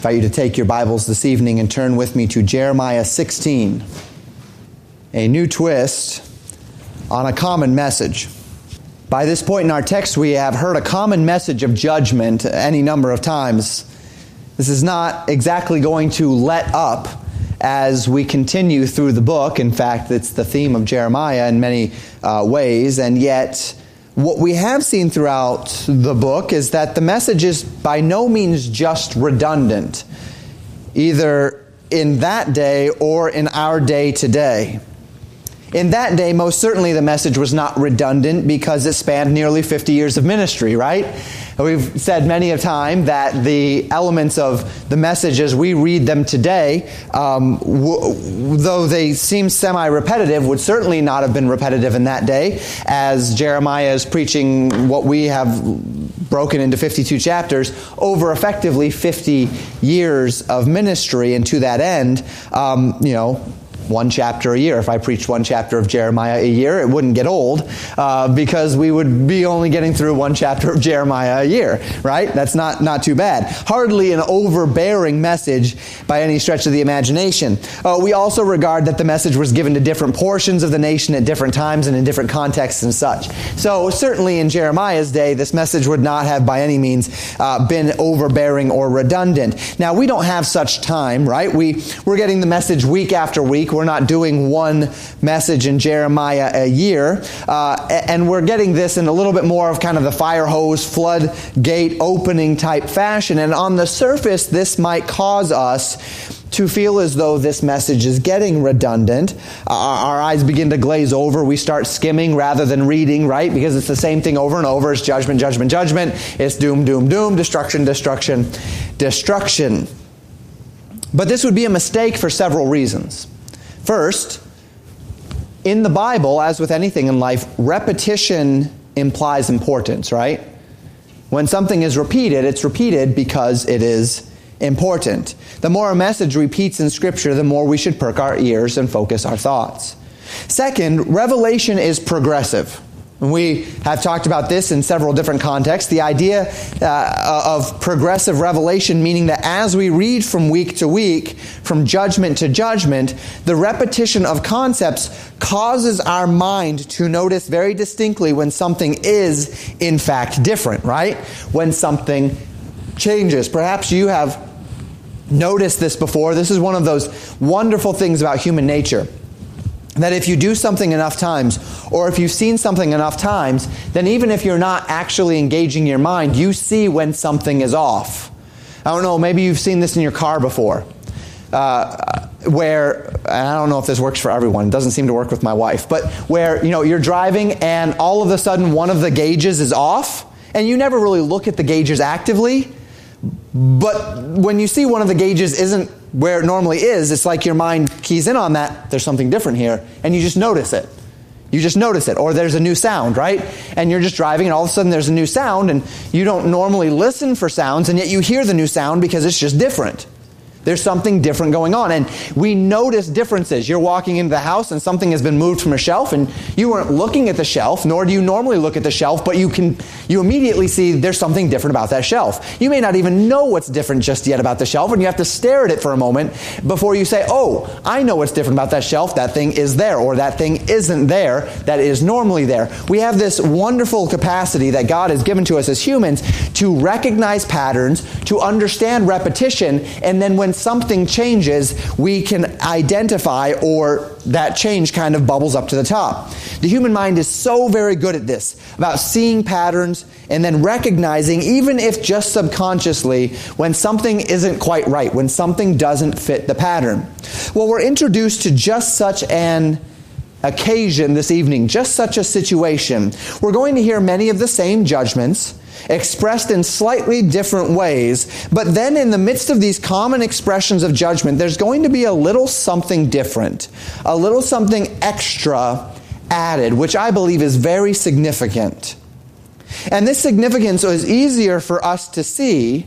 invite you to take your Bibles this evening and turn with me to Jeremiah 16, a new twist on a common message. By this point in our text, we have heard a common message of judgment any number of times. This is not exactly going to let up as we continue through the book. In fact, it's the theme of Jeremiah in many uh, ways, and yet what we have seen throughout the book is that the message is by no means just redundant, either in that day or in our day today. In that day, most certainly the message was not redundant because it spanned nearly 50 years of ministry, right? We've said many a time that the elements of the message as we read them today, um, w- though they seem semi repetitive, would certainly not have been repetitive in that day, as Jeremiah is preaching what we have broken into 52 chapters over effectively 50 years of ministry. And to that end, um, you know, one chapter a year. If I preached one chapter of Jeremiah a year, it wouldn't get old uh, because we would be only getting through one chapter of Jeremiah a year, right? That's not, not too bad. Hardly an overbearing message by any stretch of the imagination. Uh, we also regard that the message was given to different portions of the nation at different times and in different contexts and such. So, certainly in Jeremiah's day, this message would not have by any means uh, been overbearing or redundant. Now, we don't have such time, right? We, we're getting the message week after week. We're not doing one message in Jeremiah a year. Uh, and we're getting this in a little bit more of kind of the fire hose, floodgate opening type fashion. And on the surface, this might cause us to feel as though this message is getting redundant. Uh, our eyes begin to glaze over. We start skimming rather than reading, right? Because it's the same thing over and over. It's judgment, judgment, judgment. It's doom, doom, doom, destruction, destruction, destruction. But this would be a mistake for several reasons. First, in the Bible, as with anything in life, repetition implies importance, right? When something is repeated, it's repeated because it is important. The more a message repeats in Scripture, the more we should perk our ears and focus our thoughts. Second, revelation is progressive. We have talked about this in several different contexts. The idea uh, of progressive revelation, meaning that as we read from week to week, from judgment to judgment, the repetition of concepts causes our mind to notice very distinctly when something is, in fact, different, right? When something changes. Perhaps you have noticed this before. This is one of those wonderful things about human nature that if you do something enough times, or if you've seen something enough times, then even if you're not actually engaging your mind, you see when something is off. I don't know, maybe you've seen this in your car before. Uh, where I don't know if this works for everyone. It doesn't seem to work with my wife, but where you know you're driving and all of a sudden one of the gauges is off, and you never really look at the gauges actively. But when you see one of the gauges isn't where it normally is, it's like your mind keys in on that, there's something different here, and you just notice it. You just notice it. Or there's a new sound, right? And you're just driving, and all of a sudden there's a new sound, and you don't normally listen for sounds, and yet you hear the new sound because it's just different. There's something different going on. And we notice differences. You're walking into the house and something has been moved from a shelf and you weren't looking at the shelf, nor do you normally look at the shelf, but you can you immediately see there's something different about that shelf. You may not even know what's different just yet about the shelf, and you have to stare at it for a moment before you say, Oh, I know what's different about that shelf. That thing is there, or that thing isn't there, that is normally there. We have this wonderful capacity that God has given to us as humans to recognize patterns, to understand repetition, and then when when something changes, we can identify or that change kind of bubbles up to the top. The human mind is so very good at this, about seeing patterns and then recognizing, even if just subconsciously, when something isn't quite right, when something doesn't fit the pattern. Well, we're introduced to just such an occasion this evening, just such a situation. We're going to hear many of the same judgments expressed in slightly different ways. But then, in the midst of these common expressions of judgment, there's going to be a little something different, a little something extra added, which I believe is very significant. And this significance is easier for us to see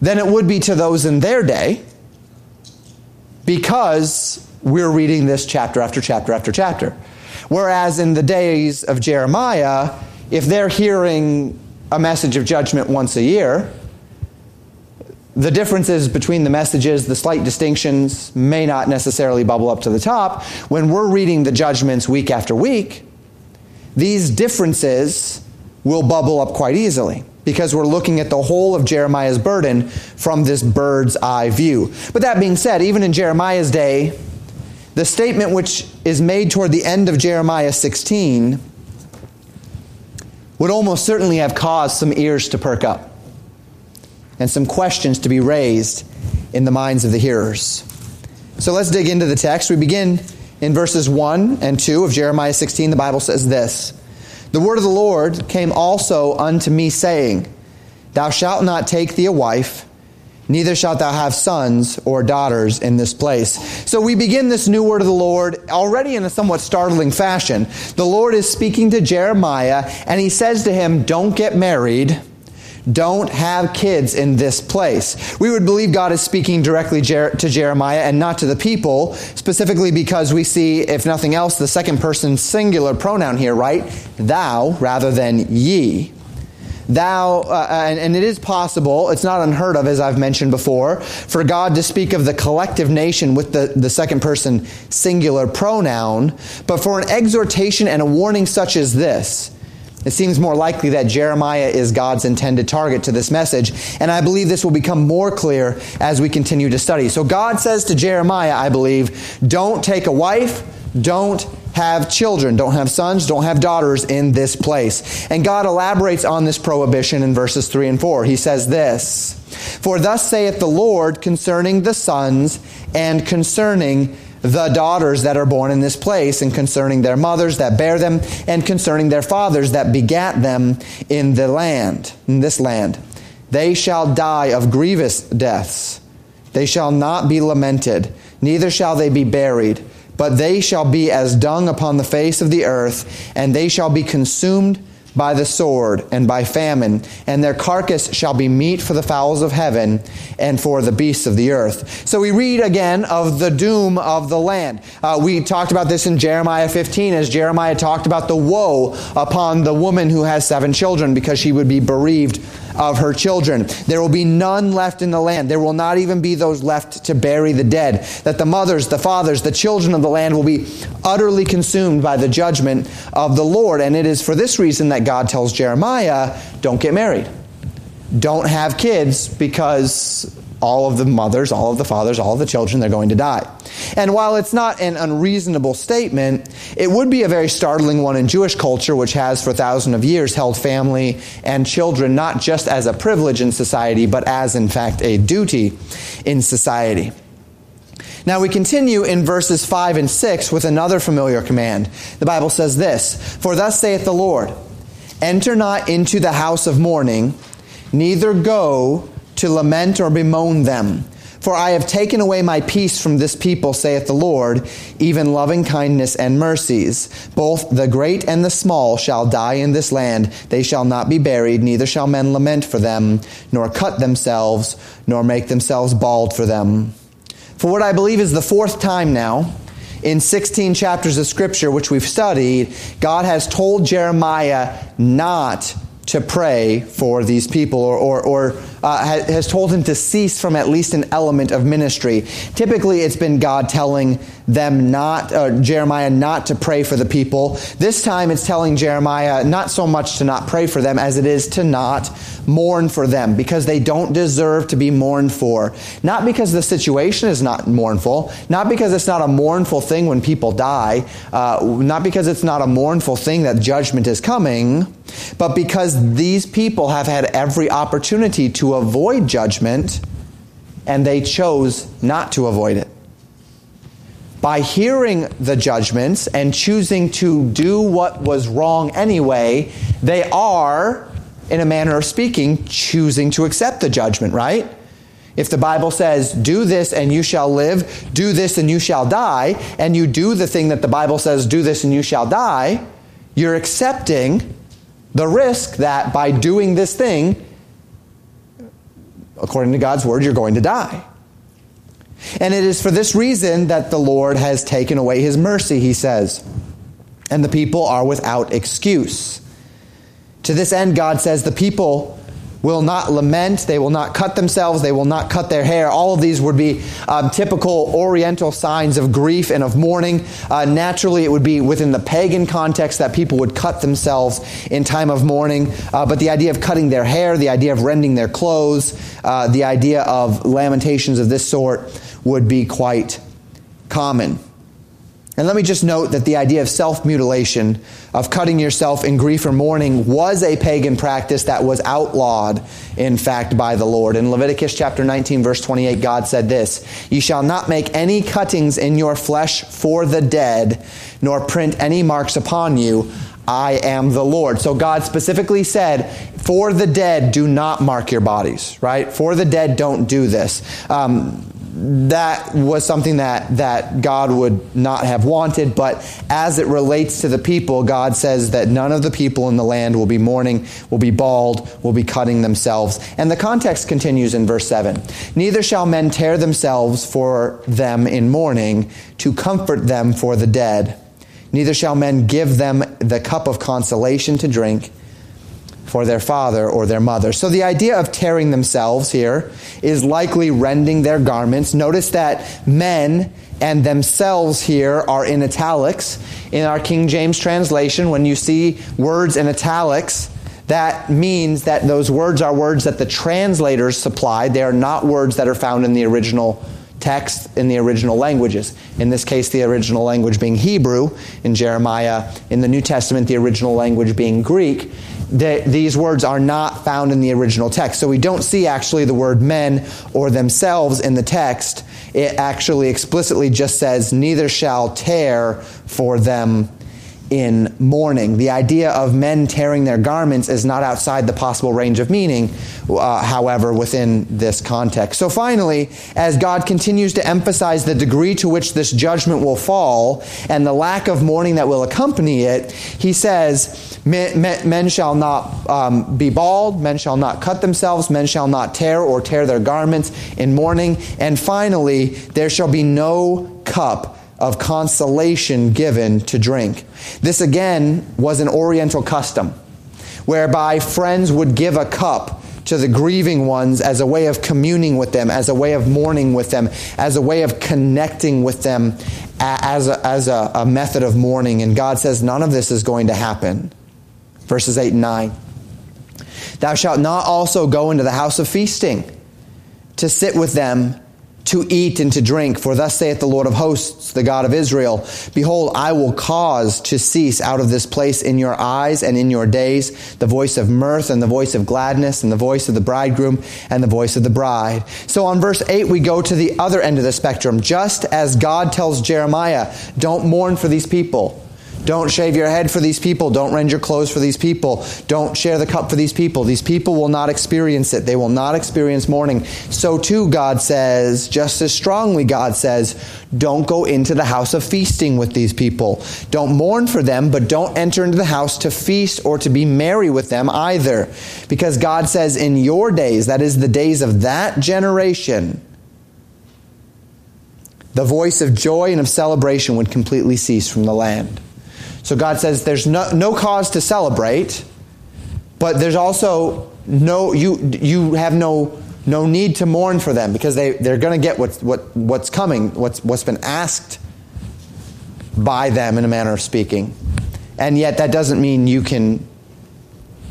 than it would be to those in their day because we're reading this chapter after chapter after chapter. Whereas in the days of Jeremiah, if they're hearing a message of judgment once a year, the differences between the messages, the slight distinctions may not necessarily bubble up to the top. When we're reading the judgments week after week, these differences will bubble up quite easily because we're looking at the whole of Jeremiah's burden from this bird's eye view. But that being said, even in Jeremiah's day, the statement which is made toward the end of Jeremiah 16 would almost certainly have caused some ears to perk up and some questions to be raised in the minds of the hearers. So let's dig into the text. We begin in verses 1 and 2 of Jeremiah 16. The Bible says this The word of the Lord came also unto me, saying, Thou shalt not take thee a wife, neither shalt thou have sons or daughters in this place. So we begin this new word of the Lord already in a somewhat startling fashion. The Lord is speaking to Jeremiah, and he says to him, Don't get married don't have kids in this place. We would believe God is speaking directly to Jeremiah and not to the people, specifically because we see, if nothing else, the second person singular pronoun here, right? Thou rather than ye. Thou, uh, and, and it is possible, it's not unheard of, as I've mentioned before, for God to speak of the collective nation with the, the second person singular pronoun. But for an exhortation and a warning such as this, it seems more likely that Jeremiah is God's intended target to this message, and I believe this will become more clear as we continue to study. So God says to Jeremiah, I believe, don't take a wife, don't have children, don't have sons, don't have daughters in this place. And God elaborates on this prohibition in verses 3 and 4. He says this For thus saith the Lord concerning the sons and concerning the daughters that are born in this place, and concerning their mothers that bear them, and concerning their fathers that begat them in the land, in this land. They shall die of grievous deaths. They shall not be lamented, neither shall they be buried, but they shall be as dung upon the face of the earth, and they shall be consumed by the sword and by famine, and their carcass shall be meat for the fowls of heaven and for the beasts of the earth. So we read again of the doom of the land. Uh, we talked about this in Jeremiah 15 as Jeremiah talked about the woe upon the woman who has seven children because she would be bereaved of her children. There will be none left in the land. There will not even be those left to bury the dead. That the mothers, the fathers, the children of the land will be utterly consumed by the judgment of the Lord. And it is for this reason that God tells Jeremiah, don't get married. Don't have kids because all of the mothers, all of the fathers, all of the children, they're going to die. And while it's not an unreasonable statement, it would be a very startling one in Jewish culture, which has for thousands of years held family and children not just as a privilege in society, but as, in fact, a duty in society. Now we continue in verses 5 and 6 with another familiar command. The Bible says this For thus saith the Lord, Enter not into the house of mourning, neither go to lament or bemoan them. For I have taken away my peace from this people, saith the Lord, even loving kindness and mercies. Both the great and the small shall die in this land. They shall not be buried, neither shall men lament for them, nor cut themselves, nor make themselves bald for them. For what I believe is the fourth time now, in 16 chapters of Scripture which we've studied, God has told Jeremiah not to pray for these people or, or, or uh, has told him to cease from at least an element of ministry. Typically, it's been God telling them not, uh, Jeremiah not to pray for the people. This time, it's telling Jeremiah not so much to not pray for them as it is to not mourn for them because they don't deserve to be mourned for. Not because the situation is not mournful, not because it's not a mournful thing when people die, uh, not because it's not a mournful thing that judgment is coming, but because these people have had every opportunity to avoid judgment and they chose not to avoid it. By hearing the judgments and choosing to do what was wrong anyway, they are, in a manner of speaking, choosing to accept the judgment, right? If the Bible says, do this and you shall live, do this and you shall die, and you do the thing that the Bible says, do this and you shall die, you're accepting the risk that by doing this thing, according to God's word, you're going to die. And it is for this reason that the Lord has taken away his mercy, he says. And the people are without excuse. To this end, God says the people will not lament, they will not cut themselves, they will not cut their hair. All of these would be um, typical Oriental signs of grief and of mourning. Uh, naturally, it would be within the pagan context that people would cut themselves in time of mourning. Uh, but the idea of cutting their hair, the idea of rending their clothes, uh, the idea of lamentations of this sort would be quite common. And let me just note that the idea of self mutilation, of cutting yourself in grief or mourning, was a pagan practice that was outlawed, in fact, by the Lord. In Leviticus chapter 19, verse 28, God said this You shall not make any cuttings in your flesh for the dead, nor print any marks upon you. I am the Lord. So God specifically said, For the dead, do not mark your bodies, right? For the dead, don't do this. Um, that was something that, that God would not have wanted, but as it relates to the people, God says that none of the people in the land will be mourning, will be bald, will be cutting themselves. And the context continues in verse 7 Neither shall men tear themselves for them in mourning to comfort them for the dead, neither shall men give them the cup of consolation to drink for their father or their mother. So the idea of tearing themselves here is likely rending their garments. Notice that men and themselves here are in italics. In our King James translation, when you see words in italics, that means that those words are words that the translators supplied. They are not words that are found in the original text in the original languages. In this case, the original language being Hebrew, in Jeremiah, in the New Testament, the original language being Greek the, these words are not found in the original text. So we don't see actually the word men or themselves in the text. It actually explicitly just says, neither shall tear for them in mourning. The idea of men tearing their garments is not outside the possible range of meaning, uh, however, within this context. So finally, as God continues to emphasize the degree to which this judgment will fall and the lack of mourning that will accompany it, he says, Men, men, men shall not um, be bald, men shall not cut themselves, men shall not tear or tear their garments in mourning, and finally, there shall be no cup of consolation given to drink. This again was an Oriental custom, whereby friends would give a cup to the grieving ones as a way of communing with them, as a way of mourning with them, as a way of connecting with them, as a, as a, a method of mourning. And God says none of this is going to happen. Verses 8 and 9. Thou shalt not also go into the house of feasting to sit with them to eat and to drink. For thus saith the Lord of hosts, the God of Israel, Behold, I will cause to cease out of this place in your eyes and in your days the voice of mirth and the voice of gladness and the voice of the bridegroom and the voice of the bride. So on verse 8, we go to the other end of the spectrum. Just as God tells Jeremiah, don't mourn for these people. Don't shave your head for these people. Don't rend your clothes for these people. Don't share the cup for these people. These people will not experience it. They will not experience mourning. So too, God says, just as strongly, God says, don't go into the house of feasting with these people. Don't mourn for them, but don't enter into the house to feast or to be merry with them either. Because God says, in your days, that is the days of that generation, the voice of joy and of celebration would completely cease from the land. So God says there's no, no cause to celebrate, but there's also no, you, you have no, no need to mourn for them because they, they're going to get what's, what, what's coming, what's, what's been asked by them in a manner of speaking. And yet that doesn't mean you can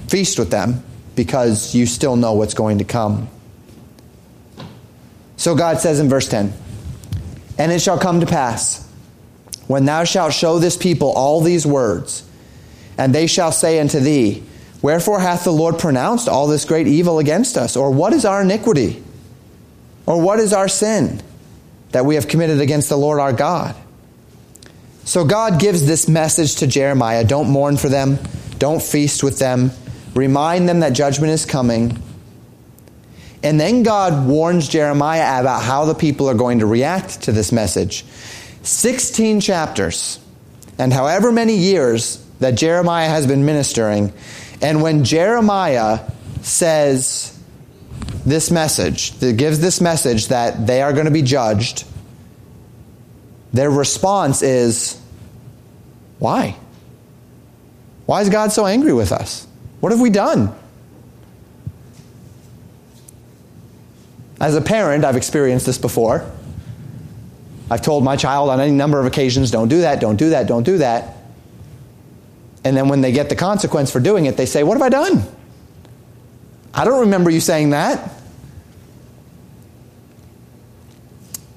feast with them because you still know what's going to come. So God says in verse 10, And it shall come to pass when thou shalt show this people all these words, and they shall say unto thee, Wherefore hath the Lord pronounced all this great evil against us? Or what is our iniquity? Or what is our sin that we have committed against the Lord our God? So God gives this message to Jeremiah don't mourn for them, don't feast with them, remind them that judgment is coming. And then God warns Jeremiah about how the people are going to react to this message. 16 chapters, and however many years that Jeremiah has been ministering, and when Jeremiah says this message, that gives this message that they are going to be judged, their response is, Why? Why is God so angry with us? What have we done? As a parent, I've experienced this before. I've told my child on any number of occasions, don't do that, don't do that, don't do that. And then when they get the consequence for doing it, they say, What have I done? I don't remember you saying that.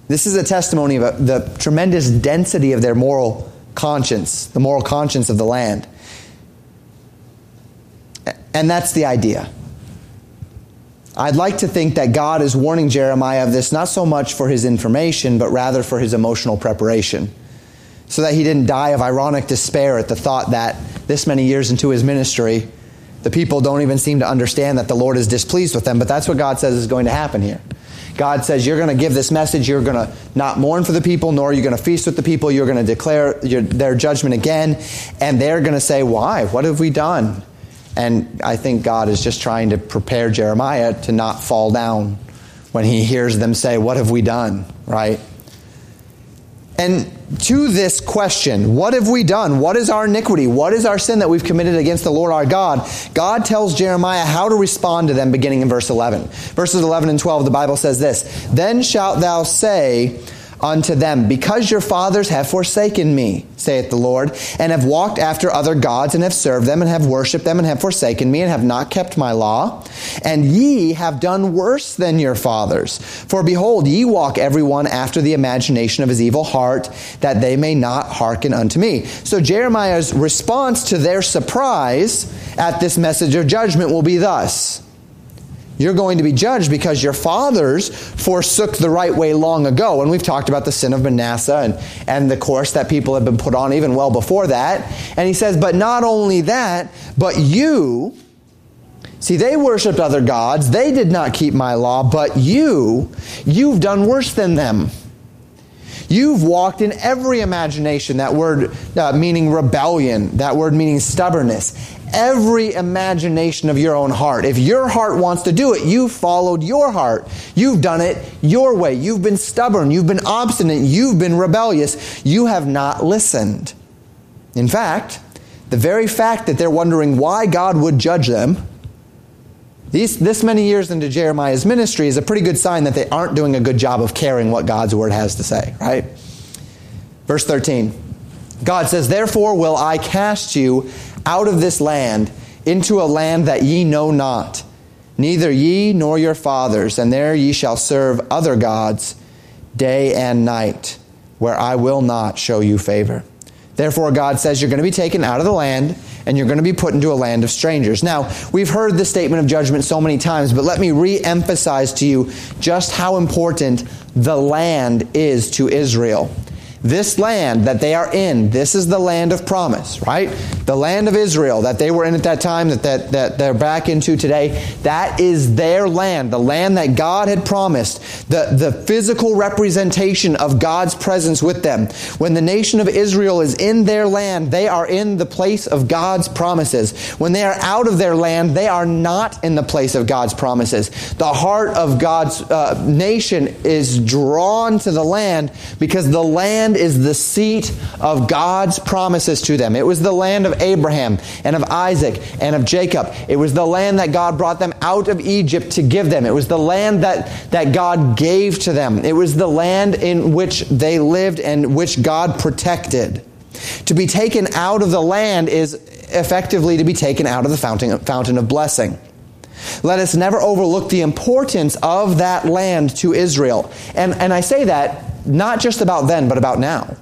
This is a testimony of the tremendous density of their moral conscience, the moral conscience of the land. And that's the idea. I'd like to think that God is warning Jeremiah of this not so much for his information, but rather for his emotional preparation. So that he didn't die of ironic despair at the thought that this many years into his ministry, the people don't even seem to understand that the Lord is displeased with them. But that's what God says is going to happen here. God says, You're going to give this message. You're going to not mourn for the people, nor are you going to feast with the people. You're going to declare your, their judgment again. And they're going to say, Why? What have we done? And I think God is just trying to prepare Jeremiah to not fall down when he hears them say, What have we done? Right? And to this question, what have we done? What is our iniquity? What is our sin that we've committed against the Lord our God? God tells Jeremiah how to respond to them beginning in verse 11. Verses 11 and 12, the Bible says this Then shalt thou say, unto them, Because your fathers have forsaken me, saith the Lord, and have walked after other gods, and have served them, and have worshipped them, and have forsaken me, and have not kept my law. And ye have done worse than your fathers. For behold, ye walk every one after the imagination of his evil heart, that they may not hearken unto me. So Jeremiah's response to their surprise at this message of judgment will be thus. You're going to be judged because your fathers forsook the right way long ago. And we've talked about the sin of Manasseh and, and the course that people have been put on even well before that. And he says, But not only that, but you, see, they worshiped other gods. They did not keep my law, but you, you've done worse than them. You've walked in every imagination, that word uh, meaning rebellion, that word meaning stubbornness, every imagination of your own heart. If your heart wants to do it, you've followed your heart. You've done it your way. You've been stubborn. You've been obstinate. You've been rebellious. You have not listened. In fact, the very fact that they're wondering why God would judge them, these, this many years into Jeremiah's ministry, is a pretty good sign that they aren't doing a good job of caring what God's word has to say, right? Verse 13 God says, Therefore will I cast you out of this land into a land that ye know not, neither ye nor your fathers, and there ye shall serve other gods day and night, where I will not show you favor. Therefore, God says you're going to be taken out of the land and you're going to be put into a land of strangers. Now, we've heard the statement of judgment so many times, but let me re emphasize to you just how important the land is to Israel. This land that they are in, this is the land of promise, right? The land of Israel that they were in at that time, that, that, that they're back into today, that is their land, the land that God had promised, the, the physical representation of God's presence with them. When the nation of Israel is in their land, they are in the place of God's promises. When they are out of their land, they are not in the place of God's promises. The heart of God's uh, nation is drawn to the land because the land land is the seat of God's promises to them. It was the land of Abraham and of Isaac and of Jacob. It was the land that God brought them out of Egypt to give them. It was the land that, that God gave to them. It was the land in which they lived and which God protected. To be taken out of the land is effectively to be taken out of the fountain, fountain of blessing. Let us never overlook the importance of that land to Israel. And, and I say that not just about then, but about now.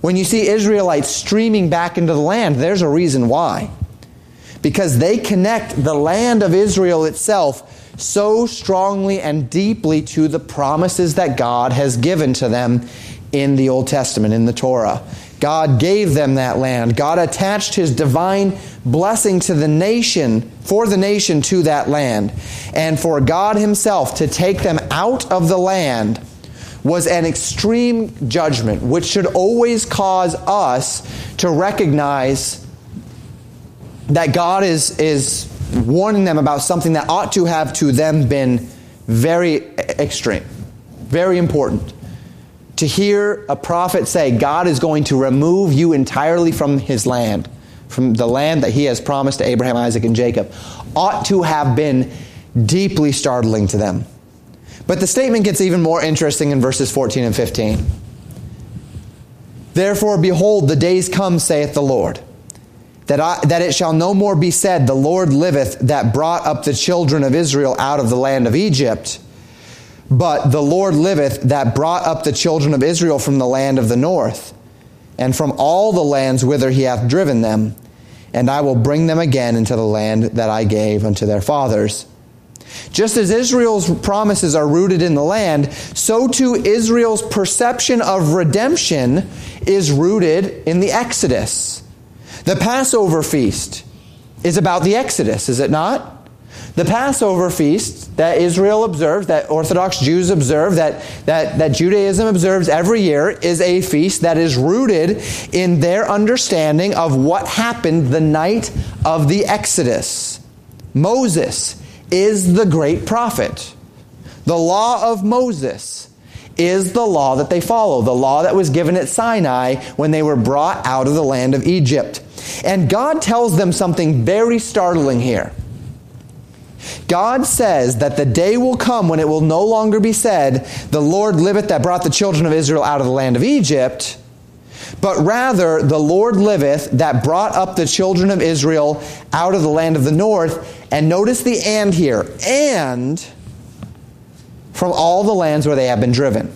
When you see Israelites streaming back into the land, there's a reason why. Because they connect the land of Israel itself so strongly and deeply to the promises that God has given to them in the Old Testament, in the Torah. God gave them that land. God attached his divine blessing to the nation, for the nation to that land. And for God himself to take them out of the land was an extreme judgment, which should always cause us to recognize that God is, is warning them about something that ought to have to them been very extreme, very important. To hear a prophet say, God is going to remove you entirely from his land, from the land that he has promised to Abraham, Isaac, and Jacob, ought to have been deeply startling to them. But the statement gets even more interesting in verses 14 and 15. Therefore, behold, the days come, saith the Lord, that, I, that it shall no more be said, The Lord liveth, that brought up the children of Israel out of the land of Egypt. But the Lord liveth, that brought up the children of Israel from the land of the north, and from all the lands whither he hath driven them, and I will bring them again into the land that I gave unto their fathers. Just as Israel's promises are rooted in the land, so too Israel's perception of redemption is rooted in the Exodus. The Passover feast is about the Exodus, is it not? The Passover feast that Israel observes, that Orthodox Jews observe, that, that, that Judaism observes every year, is a feast that is rooted in their understanding of what happened the night of the Exodus. Moses is the great prophet. The law of Moses is the law that they follow, the law that was given at Sinai when they were brought out of the land of Egypt. And God tells them something very startling here. God says that the day will come when it will no longer be said, The Lord liveth that brought the children of Israel out of the land of Egypt, but rather, the Lord liveth that brought up the children of Israel out of the land of the north. And notice the and here, and from all the lands where they have been driven.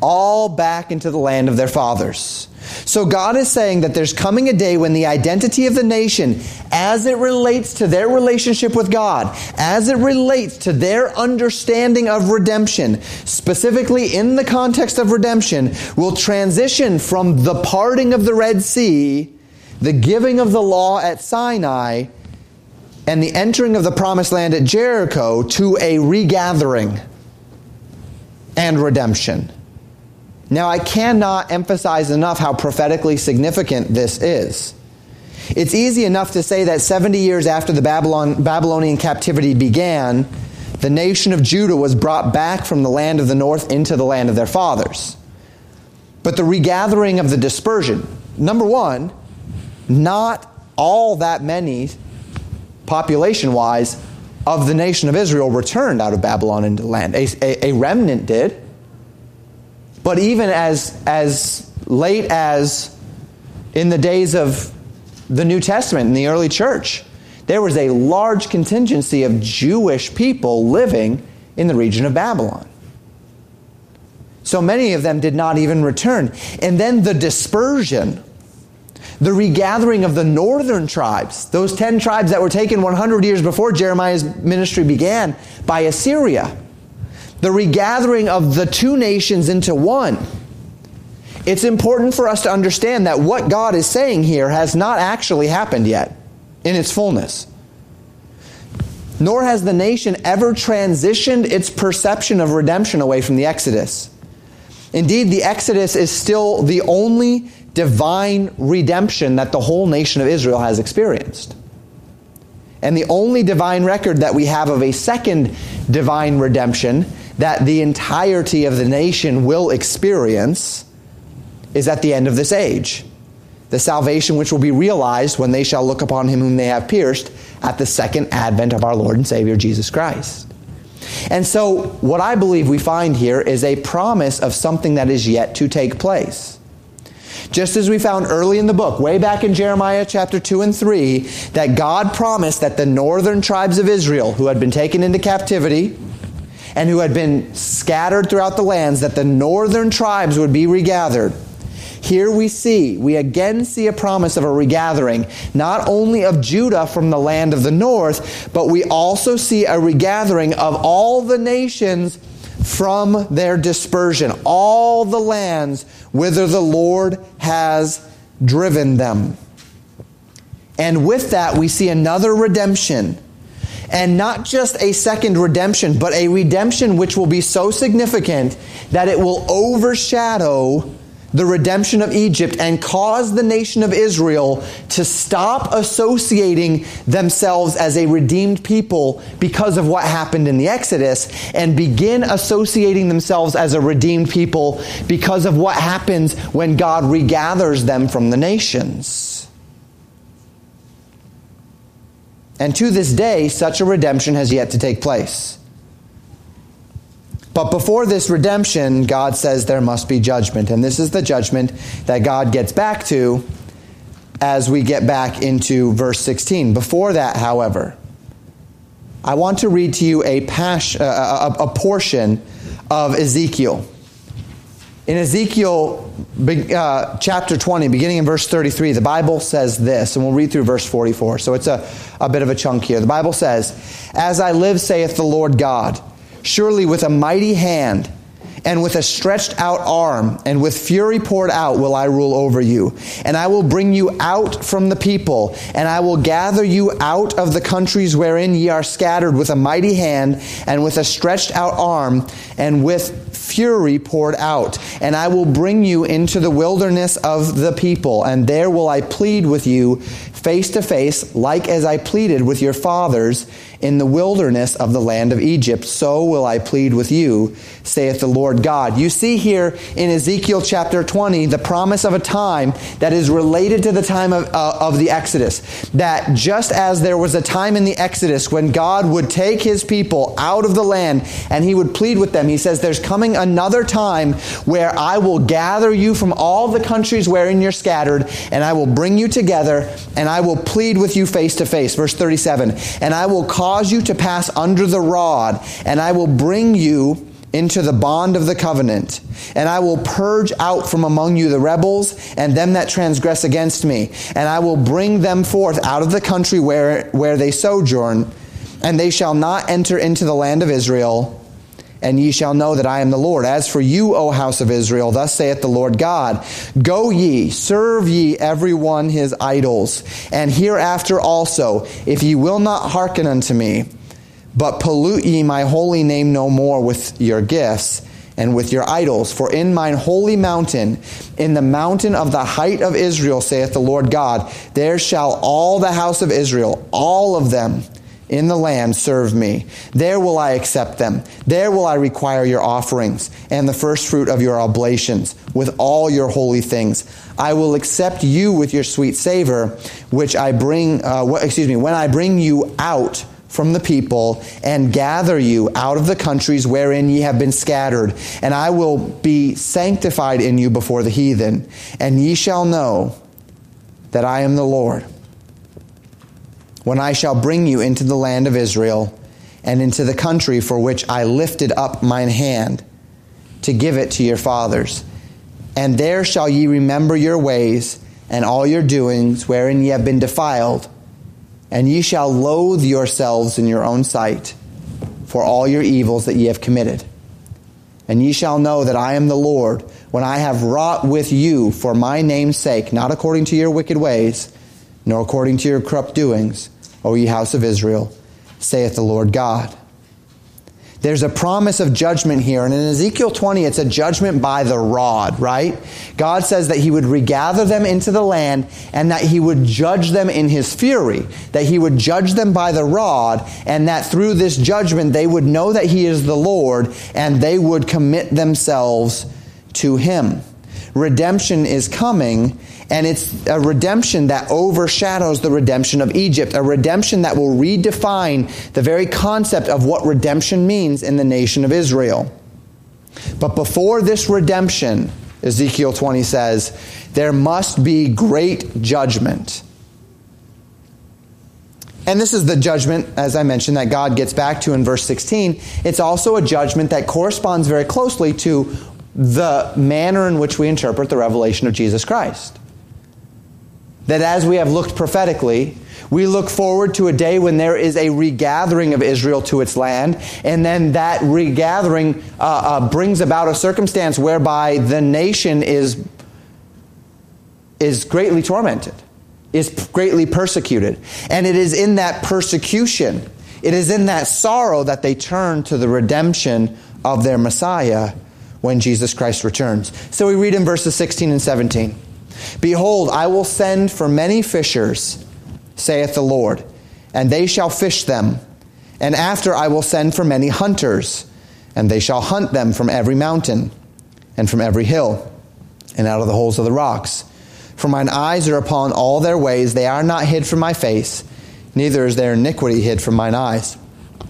All back into the land of their fathers. So God is saying that there's coming a day when the identity of the nation, as it relates to their relationship with God, as it relates to their understanding of redemption, specifically in the context of redemption, will transition from the parting of the Red Sea, the giving of the law at Sinai, and the entering of the promised land at Jericho to a regathering and redemption. Now, I cannot emphasize enough how prophetically significant this is. It's easy enough to say that 70 years after the Babylon, Babylonian captivity began, the nation of Judah was brought back from the land of the north into the land of their fathers. But the regathering of the dispersion, number one, not all that many, population wise, of the nation of Israel returned out of Babylon into the land. A, a, a remnant did. But even as, as late as in the days of the New Testament in the early church, there was a large contingency of Jewish people living in the region of Babylon. So many of them did not even return. And then the dispersion, the regathering of the northern tribes, those 10 tribes that were taken 100 years before Jeremiah's ministry began by Assyria the regathering of the two nations into one. It's important for us to understand that what God is saying here has not actually happened yet in its fullness. Nor has the nation ever transitioned its perception of redemption away from the Exodus. Indeed, the Exodus is still the only divine redemption that the whole nation of Israel has experienced. And the only divine record that we have of a second divine redemption that the entirety of the nation will experience is at the end of this age. The salvation which will be realized when they shall look upon him whom they have pierced at the second advent of our Lord and Savior Jesus Christ. And so, what I believe we find here is a promise of something that is yet to take place. Just as we found early in the book, way back in Jeremiah chapter 2 and 3, that God promised that the northern tribes of Israel, who had been taken into captivity, and who had been scattered throughout the lands, that the northern tribes would be regathered. Here we see, we again see a promise of a regathering, not only of Judah from the land of the north, but we also see a regathering of all the nations from their dispersion, all the lands whither the Lord has driven them. And with that, we see another redemption and not just a second redemption, but a redemption which will be so significant that it will overshadow the redemption of Egypt and cause the nation of Israel to stop associating themselves as a redeemed people because of what happened in the Exodus and begin associating themselves as a redeemed people because of what happens when God regathers them from the nations. And to this day, such a redemption has yet to take place. But before this redemption, God says there must be judgment. And this is the judgment that God gets back to as we get back into verse 16. Before that, however, I want to read to you a, uh, a, a portion of Ezekiel. In Ezekiel uh, chapter 20, beginning in verse 33, the Bible says this, and we'll read through verse 44. So it's a, a bit of a chunk here. The Bible says, As I live, saith the Lord God, Surely with a mighty hand and with a stretched out arm and with fury poured out will I rule over you. And I will bring you out from the people, and I will gather you out of the countries wherein ye are scattered with a mighty hand and with a stretched out arm and with fury poured out. And I will bring you into the wilderness of the people, and there will I plead with you face to face, like as I pleaded with your fathers in the wilderness of the land of Egypt. So will I plead with you, saith the Lord God. You see here in Ezekiel chapter 20 the promise of a time that is related to the time of, uh, of the Exodus. That just as there was a time in the Exodus when God would take his people out of the land and he would plead with them, he says, There's coming another time where I will gather you from all the countries wherein you're scattered, and I will bring you together, and I will plead with you face to face. Verse 37 And I will cause cause you to pass under the rod, and I will bring you into the bond of the covenant. And I will purge out from among you the rebels and them that transgress against me. And I will bring them forth out of the country where, where they sojourn, and they shall not enter into the land of Israel. And ye shall know that I am the Lord. As for you, O house of Israel, thus saith the Lord God Go ye, serve ye every one his idols, and hereafter also, if ye will not hearken unto me, but pollute ye my holy name no more with your gifts and with your idols. For in mine holy mountain, in the mountain of the height of Israel, saith the Lord God, there shall all the house of Israel, all of them, in the land serve me. There will I accept them. There will I require your offerings and the first fruit of your oblations with all your holy things. I will accept you with your sweet savor, which I bring, uh, excuse me, when I bring you out from the people and gather you out of the countries wherein ye have been scattered. And I will be sanctified in you before the heathen. And ye shall know that I am the Lord when I shall bring you into the land of Israel and into the country for which I lifted up mine hand to give it to your fathers. And there shall ye remember your ways and all your doings wherein ye have been defiled, and ye shall loathe yourselves in your own sight for all your evils that ye have committed. And ye shall know that I am the Lord when I have wrought with you for my name's sake, not according to your wicked ways, nor according to your corrupt doings O ye house of Israel, saith the Lord God. There's a promise of judgment here. And in Ezekiel 20, it's a judgment by the rod, right? God says that he would regather them into the land and that he would judge them in his fury, that he would judge them by the rod, and that through this judgment they would know that he is the Lord and they would commit themselves to him. Redemption is coming, and it's a redemption that overshadows the redemption of Egypt, a redemption that will redefine the very concept of what redemption means in the nation of Israel. But before this redemption, Ezekiel 20 says, there must be great judgment. And this is the judgment, as I mentioned, that God gets back to in verse 16. It's also a judgment that corresponds very closely to the manner in which we interpret the revelation of Jesus Christ that as we have looked prophetically, we look forward to a day when there is a regathering of Israel to its land, and then that regathering uh, uh, brings about a circumstance whereby the nation is, is greatly tormented, is greatly persecuted. And it is in that persecution, it is in that sorrow that they turn to the redemption of their Messiah when Jesus Christ returns. So we read in verses 16 and 17. Behold, I will send for many fishers, saith the Lord, and they shall fish them. And after I will send for many hunters, and they shall hunt them from every mountain, and from every hill, and out of the holes of the rocks. For mine eyes are upon all their ways, they are not hid from my face. neither is their iniquity hid from mine eyes.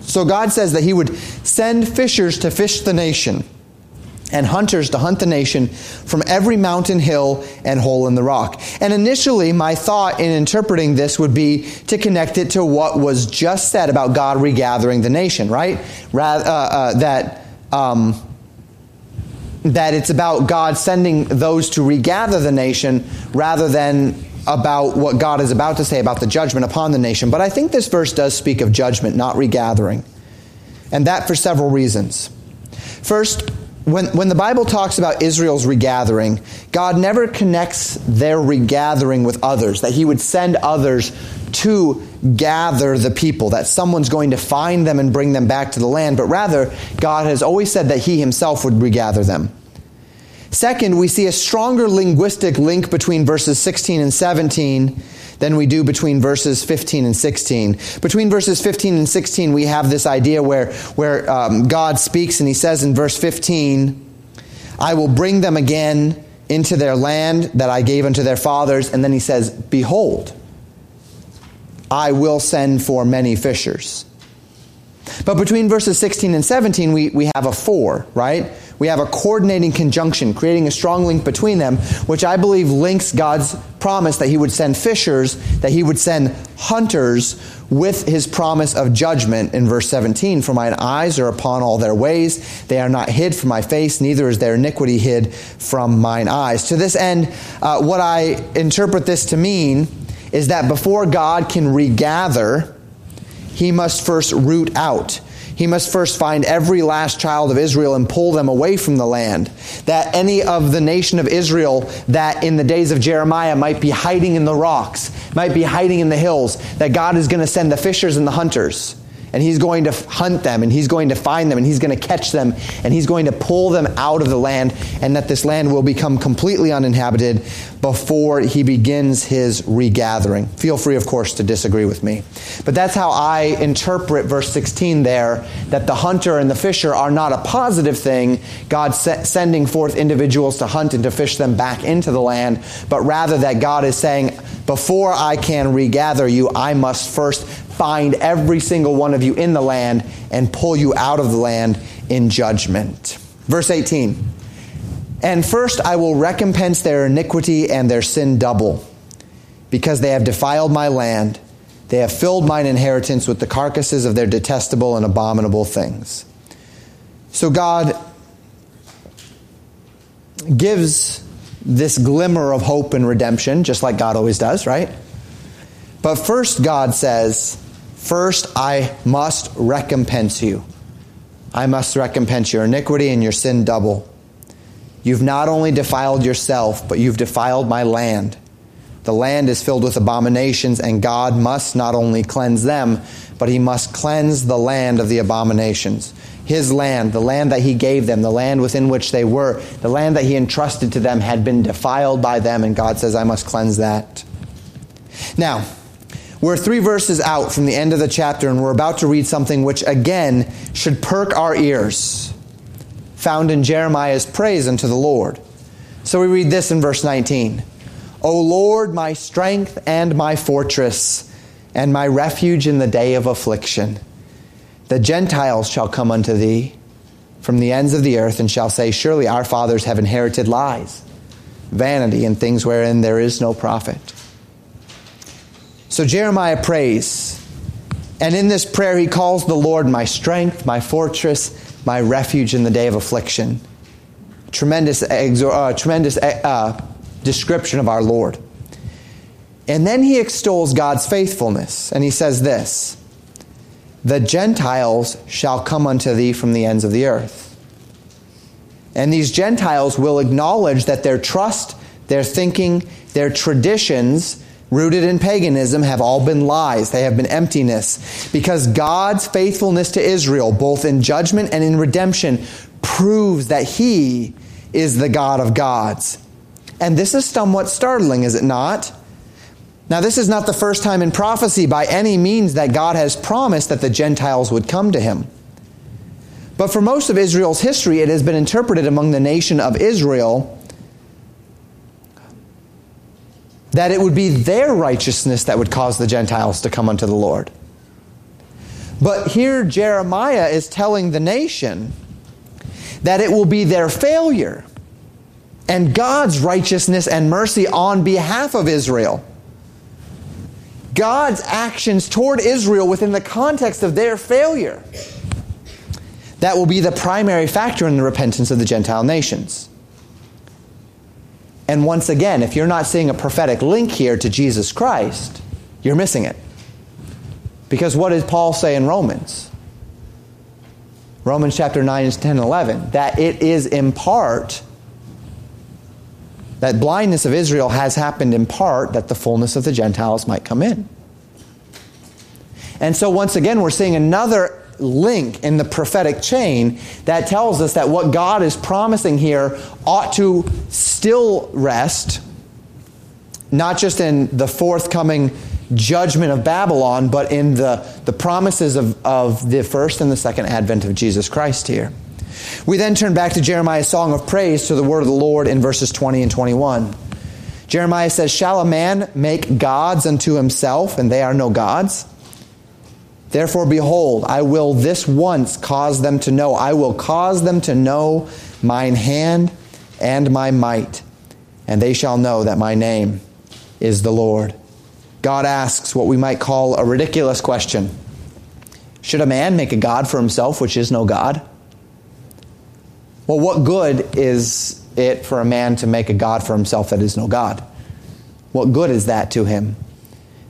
So God says that He would send fishers to fish the nation and hunters to hunt the nation from every mountain, hill, and hole in the rock. And initially, my thought in interpreting this would be to connect it to what was just said about God regathering the nation, right? Rather, uh, uh, that. Um, that it's about God sending those to regather the nation rather than about what God is about to say about the judgment upon the nation. But I think this verse does speak of judgment, not regathering. And that for several reasons. First, when, when the Bible talks about Israel's regathering, God never connects their regathering with others, that He would send others to gather the people, that someone's going to find them and bring them back to the land, but rather, God has always said that He Himself would regather them. Second, we see a stronger linguistic link between verses 16 and 17 than we do between verses 15 and 16. Between verses 15 and 16, we have this idea where, where um, God speaks and he says in verse 15, I will bring them again into their land that I gave unto their fathers. And then he says, Behold, I will send for many fishers. But between verses 16 and 17, we, we have a for, right? We have a coordinating conjunction, creating a strong link between them, which I believe links God's promise that He would send fishers, that He would send hunters with His promise of judgment in verse 17. For mine eyes are upon all their ways, they are not hid from my face, neither is their iniquity hid from mine eyes. To this end, uh, what I interpret this to mean is that before God can regather, He must first root out he must first find every last child of Israel and pull them away from the land. That any of the nation of Israel that in the days of Jeremiah might be hiding in the rocks, might be hiding in the hills, that God is going to send the fishers and the hunters and he's going to hunt them and he's going to find them and he's going to catch them and he's going to pull them out of the land and that this land will become completely uninhabited before he begins his regathering. Feel free, of course, to disagree with me. But that's how I interpret verse 16 there that the hunter and the fisher are not a positive thing, God sending forth individuals to hunt and to fish them back into the land, but rather that God is saying, before I can regather you, I must first find every single one of you in the land and pull you out of the land in judgment. Verse 18 And first I will recompense their iniquity and their sin double, because they have defiled my land. They have filled mine inheritance with the carcasses of their detestable and abominable things. So God gives this glimmer of hope and redemption, just like God always does, right? But first, God says, First, I must recompense you. I must recompense your iniquity and your sin double. You've not only defiled yourself, but you've defiled my land. The land is filled with abominations, and God must not only cleanse them, but he must cleanse the land of the abominations. His land, the land that he gave them, the land within which they were, the land that he entrusted to them had been defiled by them, and God says, I must cleanse that. Now, we're three verses out from the end of the chapter, and we're about to read something which, again, should perk our ears, found in Jeremiah's praise unto the Lord. So we read this in verse 19 O Lord, my strength and my fortress, and my refuge in the day of affliction. The Gentiles shall come unto thee from the ends of the earth, and shall say, Surely our fathers have inherited lies, vanity, and things wherein there is no profit. So Jeremiah prays. And in this prayer, he calls the Lord my strength, my fortress, my refuge in the day of affliction. Tremendous, uh, tremendous uh, description of our Lord. And then he extols God's faithfulness, and he says this The Gentiles shall come unto thee from the ends of the earth. And these Gentiles will acknowledge that their trust, their thinking, their traditions, rooted in paganism have all been lies. They have been emptiness. Because God's faithfulness to Israel, both in judgment and in redemption, proves that He is the God of gods. And this is somewhat startling, is it not? Now, this is not the first time in prophecy by any means that God has promised that the Gentiles would come to Him. But for most of Israel's history, it has been interpreted among the nation of Israel that it would be their righteousness that would cause the Gentiles to come unto the Lord. But here Jeremiah is telling the nation that it will be their failure and God's righteousness and mercy on behalf of Israel. God's actions toward Israel within the context of their failure. That will be the primary factor in the repentance of the Gentile nations. And once again, if you're not seeing a prophetic link here to Jesus Christ, you're missing it. Because what does Paul say in Romans? Romans chapter 9, 10, and 11. That it is in part, that blindness of Israel has happened in part that the fullness of the Gentiles might come in. And so once again, we're seeing another link in the prophetic chain that tells us that what God is promising here ought to still rest, not just in the forthcoming judgment of Babylon, but in the, the promises of, of the first and the second advent of Jesus Christ here. We then turn back to Jeremiah's song of praise to the word of the Lord in verses 20 and 21. Jeremiah says, Shall a man make gods unto himself, and they are no gods? Therefore, behold, I will this once cause them to know. I will cause them to know mine hand and my might, and they shall know that my name is the Lord. God asks what we might call a ridiculous question Should a man make a God for himself which is no God? Well, what good is it for a man to make a God for himself that is no God? What good is that to him?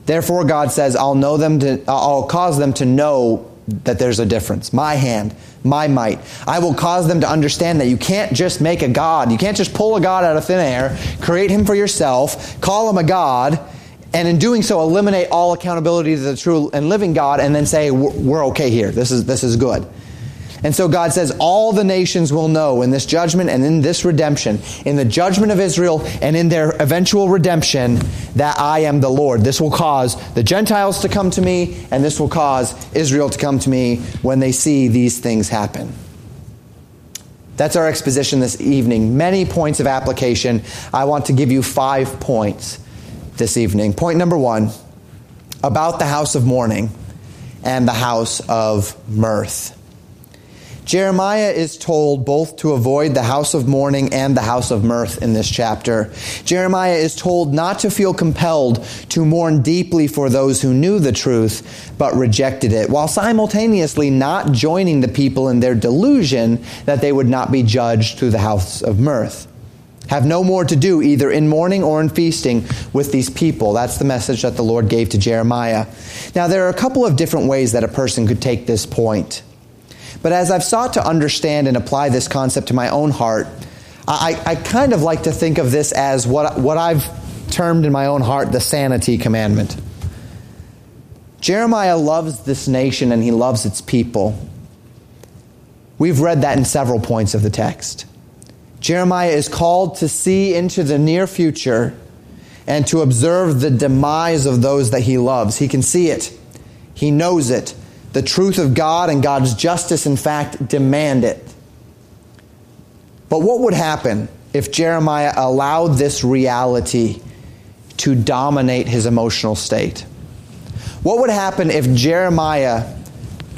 Therefore, God says, I'll know them to, I'll cause them to know that there's a difference. My hand, my might. I will cause them to understand that you can't just make a God. You can't just pull a God out of thin air, create him for yourself, call him a God, and in doing so eliminate all accountability to the true and living God and then say, we're okay here. This is, this is good. And so God says, All the nations will know in this judgment and in this redemption, in the judgment of Israel and in their eventual redemption, that I am the Lord. This will cause the Gentiles to come to me, and this will cause Israel to come to me when they see these things happen. That's our exposition this evening. Many points of application. I want to give you five points this evening. Point number one about the house of mourning and the house of mirth. Jeremiah is told both to avoid the house of mourning and the house of mirth in this chapter. Jeremiah is told not to feel compelled to mourn deeply for those who knew the truth but rejected it, while simultaneously not joining the people in their delusion that they would not be judged through the house of mirth. Have no more to do either in mourning or in feasting with these people. That's the message that the Lord gave to Jeremiah. Now, there are a couple of different ways that a person could take this point. But as I've sought to understand and apply this concept to my own heart, I, I kind of like to think of this as what, what I've termed in my own heart the sanity commandment. Jeremiah loves this nation and he loves its people. We've read that in several points of the text. Jeremiah is called to see into the near future and to observe the demise of those that he loves. He can see it, he knows it, the truth of God and God's justice, in fact, demand it. But what would happen if Jeremiah allowed this reality to dominate his emotional state? What would happen if Jeremiah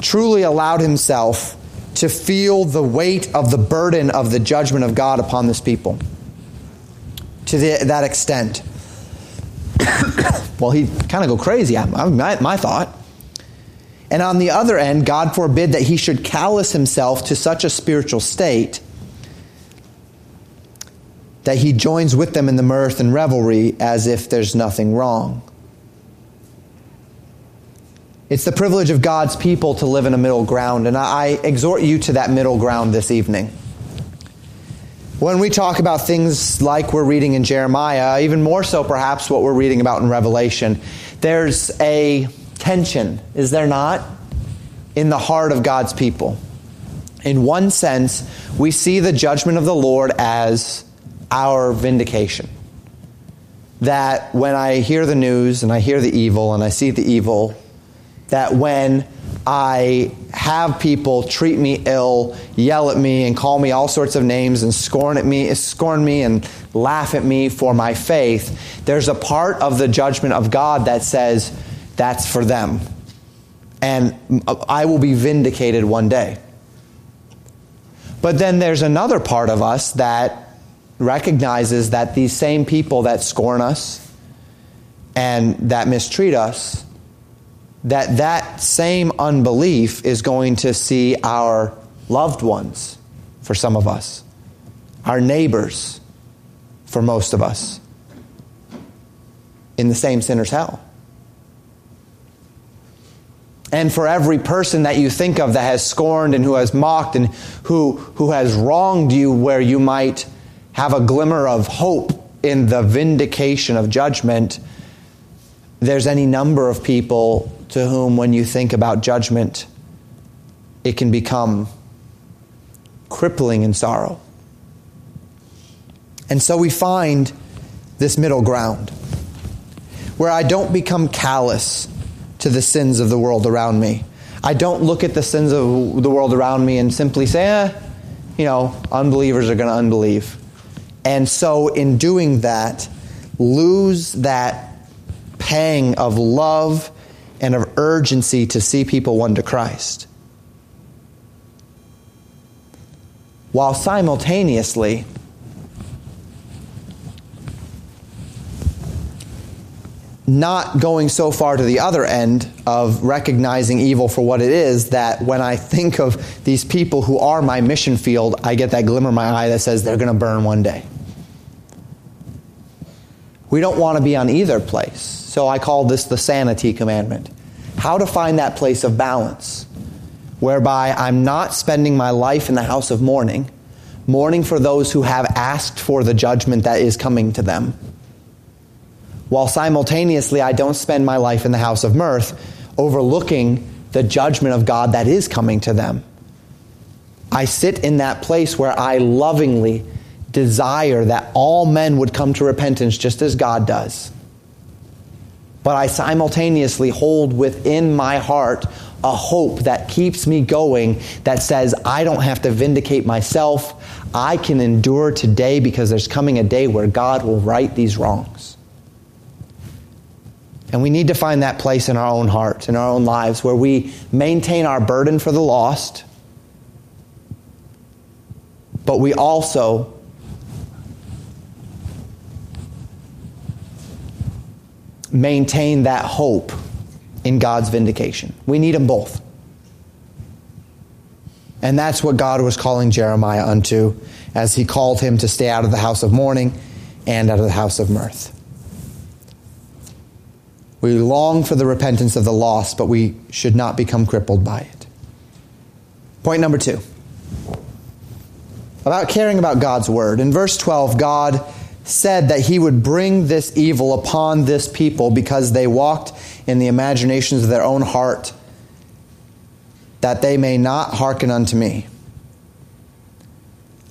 truly allowed himself to feel the weight of the burden of the judgment of God upon this people? To the, that extent. well, he'd kind of go crazy, my, my thought. And on the other end, God forbid that he should callous himself to such a spiritual state that he joins with them in the mirth and revelry as if there's nothing wrong. It's the privilege of God's people to live in a middle ground, and I exhort you to that middle ground this evening. When we talk about things like we're reading in Jeremiah, even more so perhaps what we're reading about in Revelation, there's a tension, is there not, in the heart of God's people? In one sense, we see the judgment of the Lord as our vindication. That when I hear the news and I hear the evil and I see the evil, that when I have people treat me ill, yell at me, and call me all sorts of names and scorn at me, scorn me and laugh at me for my faith, there's a part of the judgment of God that says that's for them. And I will be vindicated one day. But then there's another part of us that recognizes that these same people that scorn us and that mistreat us that that same unbelief is going to see our loved ones for some of us, our neighbors for most of us, in the same sinner's hell. And for every person that you think of that has scorned and who has mocked and who, who has wronged you, where you might have a glimmer of hope in the vindication of judgment, there's any number of people to whom, when you think about judgment, it can become crippling in sorrow. And so we find this middle ground where I don't become callous to the sins of the world around me. I don't look at the sins of the world around me and simply say, eh, you know, unbelievers are going to unbelieve. And so, in doing that, lose that pang of love and of urgency to see people won to Christ. While simultaneously, not going so far to the other end of recognizing evil for what it is that when I think of these people who are my mission field, I get that glimmer in my eye that says they're going to burn one day. We don't want to be on either place. So I call this the sanity commandment. How to find that place of balance, whereby I'm not spending my life in the house of mourning, mourning for those who have asked for the judgment that is coming to them, while simultaneously I don't spend my life in the house of mirth, overlooking the judgment of God that is coming to them. I sit in that place where I lovingly desire that all men would come to repentance just as God does but I simultaneously hold within my heart a hope that keeps me going that says, I don't have to vindicate myself. I can endure today because there's coming a day where God will right these wrongs. And we need to find that place in our own hearts, in our own lives, where we maintain our burden for the lost, but we also maintain that hope in God's vindication. We need them both. And that's what God was calling Jeremiah unto as he called him to stay out of the house of mourning and out of the house of mirth. We long for the repentance of the lost, but we should not become crippled by it. Point number two about caring about God's word. In verse 12, God said that he would bring this evil upon this people because they walked in the imaginations of their own heart, that they may not hearken unto me.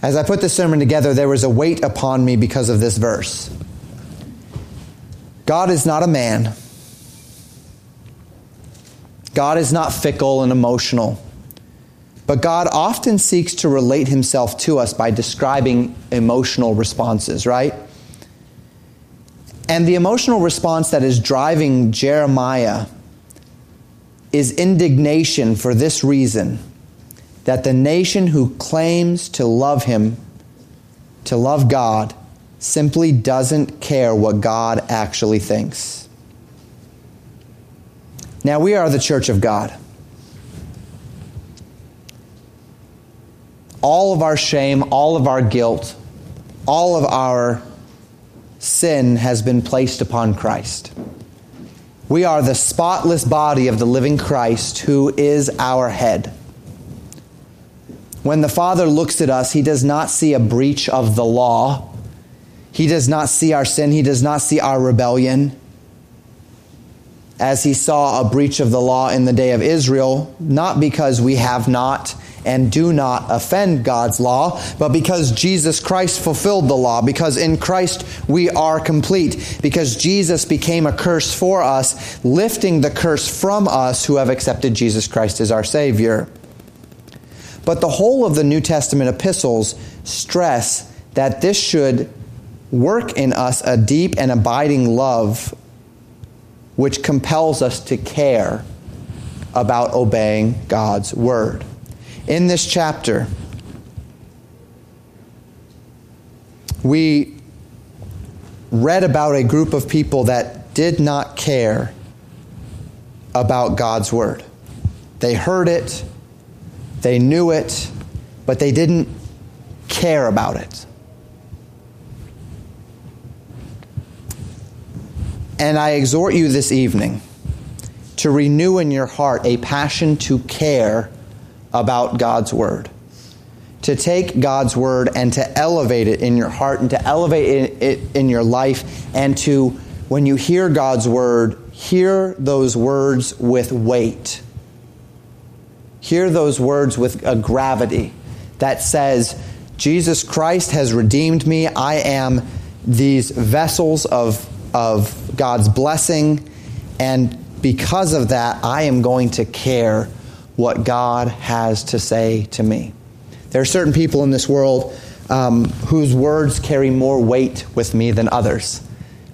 As I put this sermon together, there was a weight upon me because of this verse. God is not a man. God is not fickle and emotional. But God often seeks to relate himself to us by describing emotional responses, right? And the emotional response that is driving Jeremiah is indignation for this reason that the nation who claims to love him, to love God, simply doesn't care what God actually thinks. Now, we are the church of God. All of our shame, all of our guilt, all of our sin has been placed upon Christ. We are the spotless body of the living Christ who is our head. When the Father looks at us, he does not see a breach of the law. He does not see our sin. He does not see our rebellion. As he saw a breach of the law in the day of Israel, not because we have not and do not offend God's law, but because Jesus Christ fulfilled the law, because in Christ we are complete, because Jesus became a curse for us, lifting the curse from us who have accepted Jesus Christ as our Savior. But the whole of the New Testament epistles stress that this should work in us a deep and abiding love which compels us to care about obeying God's word. In this chapter, we read about a group of people that did not care about God's word. They heard it, they knew it, but they didn't care about it. And I exhort you this evening to renew in your heart a passion to care about God's Word. To take God's Word and to elevate it in your heart and to elevate it in your life and to, when you hear God's Word, hear those words with weight. Hear those words with a gravity that says, Jesus Christ has redeemed me. I am these vessels of, of God's blessing. And because of that, I am going to care what God has to say to me. There are certain people in this world um, whose words carry more weight with me than others.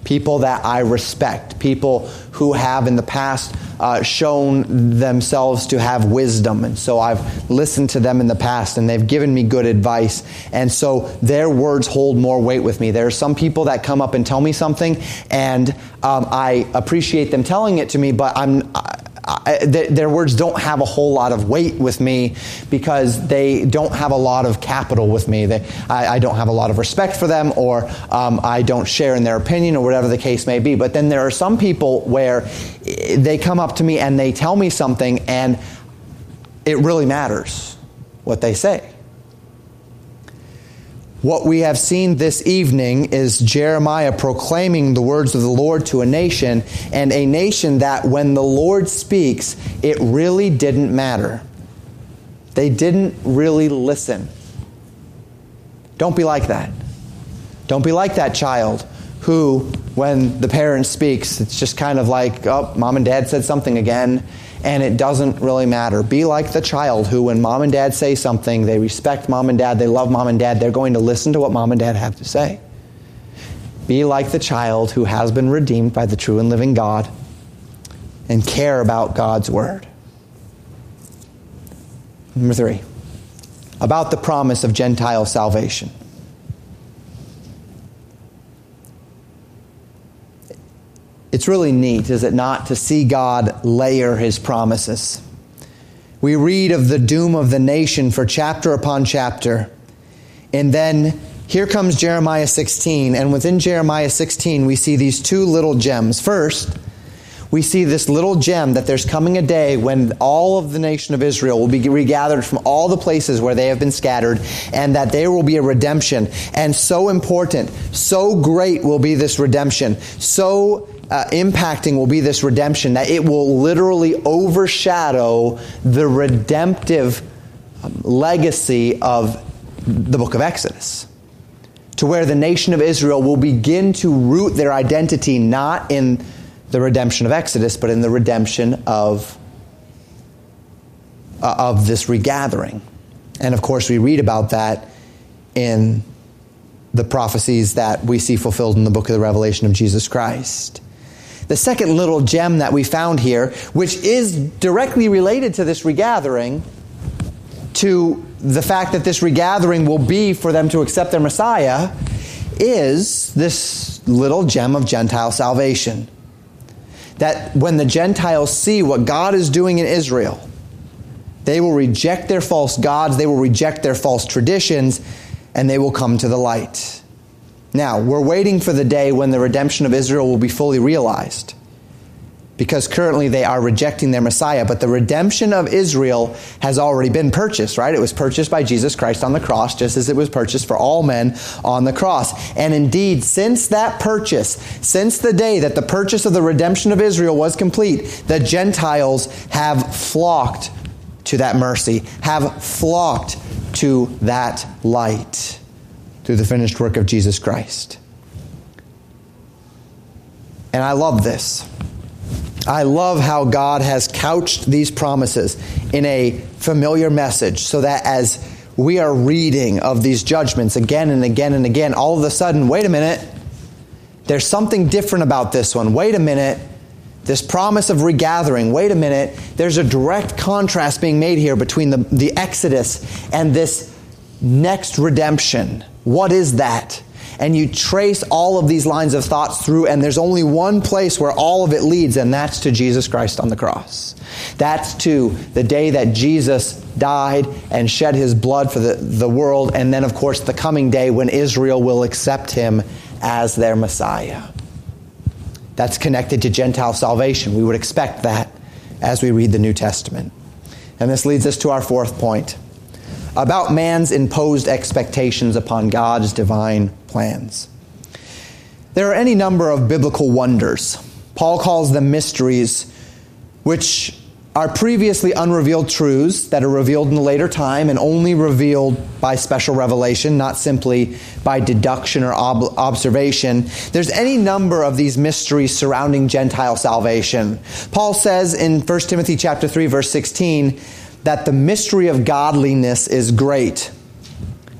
People that I respect, people who have in the past uh, shown themselves to have wisdom. And so I've listened to them in the past and they've given me good advice. And so their words hold more weight with me. There are some people that come up and tell me something and um, I appreciate them telling it to me, but I'm, I, their words don't have a whole lot of weight with me because they don't have a lot of capital with me. They, I, I, don't have a lot of respect for them, or um, I don't share in their opinion, or whatever the case may be. But then there are some people where they come up to me and they tell me something, and it really matters what they say. What we have seen this evening is Jeremiah proclaiming the words of the Lord to a nation, and a nation that when the Lord speaks, it really didn't matter. They didn't really listen. Don't be like that. Don't be like that child who, when the parent speaks, it's just kind of like, oh, mom and dad said something again, and it doesn't really matter. Be like the child who, when mom and dad say something, they respect mom and dad, they love mom and dad, they're going to listen to what mom and dad have to say. Be like the child who has been redeemed by the true and living God and care about God's word. Number three, about the promise of Gentile salvation. It's really neat, is it not, to see God layer his promises. We read of the doom of the nation for chapter upon chapter. And then here comes Jeremiah 16. And within Jeremiah 16, we see these two little gems. First, we see this little gem that there's coming a day when all of the nation of Israel will be regathered from all the places where they have been scattered, and that there will be a redemption. And so important, so great will be this redemption, so uh, impacting will be this redemption, that it will literally overshadow the redemptive um, legacy of the book of Exodus. To where the nation of Israel will begin to root their identity not in the redemption of Exodus, but in the redemption of, uh, of this regathering. And of course, we read about that in the prophecies that we see fulfilled in the book of the Revelation of Jesus Christ. The second little gem that we found here, which is directly related to this regathering, to the fact that this regathering will be for them to accept their Messiah, is this little gem of Gentile salvation. That when the Gentiles see what God is doing in Israel, they will reject their false gods, they will reject their false traditions, and they will come to the light. Now, we're waiting for the day when the redemption of Israel will be fully realized. Because currently they are rejecting their Messiah, but the redemption of Israel has already been purchased, right? It was purchased by Jesus Christ on the cross, just as it was purchased for all men on the cross. And indeed, since that purchase, since the day that the purchase of the redemption of Israel was complete, the Gentiles have flocked to that mercy, have flocked to that light through the finished work of Jesus Christ. And I love this. I love how God has couched these promises in a familiar message so that as we are reading of these judgments again and again and again, all of a sudden, wait a minute, there's something different about this one. Wait a minute, this promise of regathering, wait a minute, there's a direct contrast being made here between the, the Exodus and this next redemption. What is that? And you trace all of these lines of thoughts through, and there's only one place where all of it leads, and that's to Jesus Christ on the cross. That's to the day that Jesus died and shed his blood for the, the world, and then, of course, the coming day when Israel will accept him as their Messiah. That's connected to Gentile salvation. We would expect that as we read the New Testament. And this leads us to our fourth point about man's imposed expectations upon God's divine plans. There are any number of biblical wonders. Paul calls them mysteries, which are previously unrevealed truths that are revealed in a later time and only revealed by special revelation, not simply by deduction or ob- observation. There's any number of these mysteries surrounding Gentile salvation. Paul says in 1 Timothy chapter 3 verse 16 that the mystery of godliness is great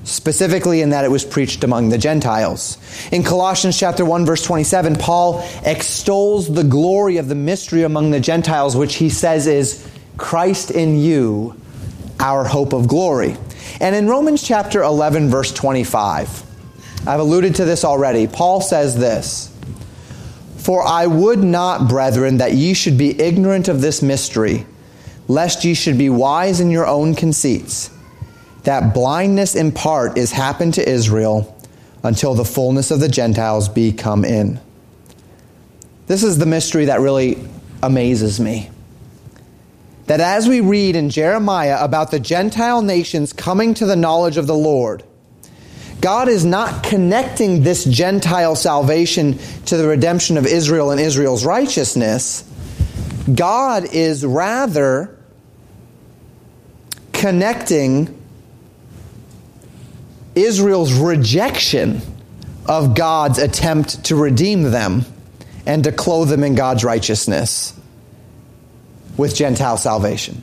specifically in that it was preached among the Gentiles. In Colossians chapter 1 verse 27, Paul extols the glory of the mystery among the Gentiles which he says is Christ in you, our hope of glory. And in Romans chapter 11 verse 25, I've alluded to this already. Paul says this, "For I would not, brethren, that ye should be ignorant of this mystery, lest ye should be wise in your own conceits, that blindness in part is happened to Israel until the fullness of the Gentiles be come in. This is the mystery that really amazes me. That as we read in Jeremiah about the Gentile nations coming to the knowledge of the Lord, God is not connecting this Gentile salvation to the redemption of Israel and Israel's righteousness. God is rather connecting Israel's rejection of God's attempt to redeem them and to clothe them in God's righteousness with Gentile salvation.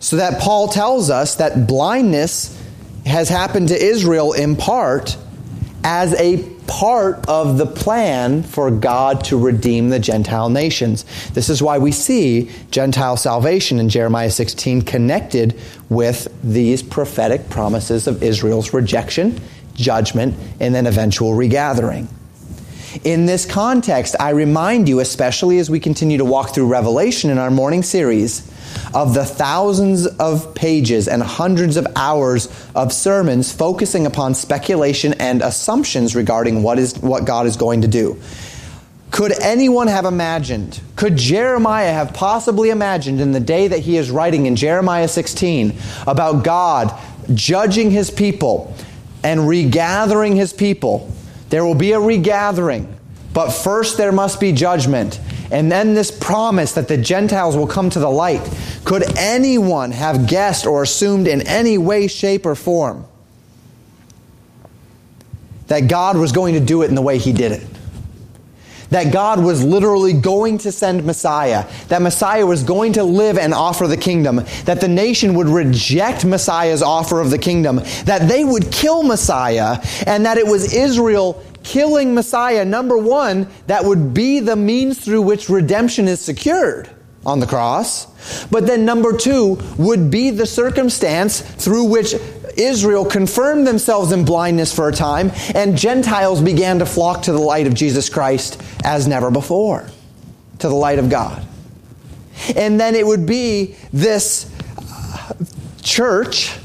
So that Paul tells us that blindness has happened to Israel in part as a part of the plan for God to redeem the Gentile nations. This is why we see Gentile salvation in Jeremiah 16 connected with these prophetic promises of Israel's rejection, judgment, and then eventual regathering. In this context, I remind you, especially as we continue to walk through Revelation in our morning series, of the thousands of pages and hundreds of hours of sermons focusing upon speculation and assumptions regarding what is what God is going to do. Could anyone have imagined, could Jeremiah have possibly imagined in the day that he is writing in Jeremiah 16 about God judging his people and regathering his people? There will be a regathering, but first there must be judgment. And then this promise that the Gentiles will come to the light. Could anyone have guessed or assumed in any way, shape, or form that God was going to do it in the way He did it? That God was literally going to send Messiah, that Messiah was going to live and offer the kingdom, that the nation would reject Messiah's offer of the kingdom, that they would kill Messiah, and that it was Israel killing Messiah, number one, that would be the means through which redemption is secured on the cross. But then number two would be the circumstance through which Israel confirmed themselves in blindness for a time and Gentiles began to flock to the light of Jesus Christ as never before, to the light of God. And then it would be this uh, church,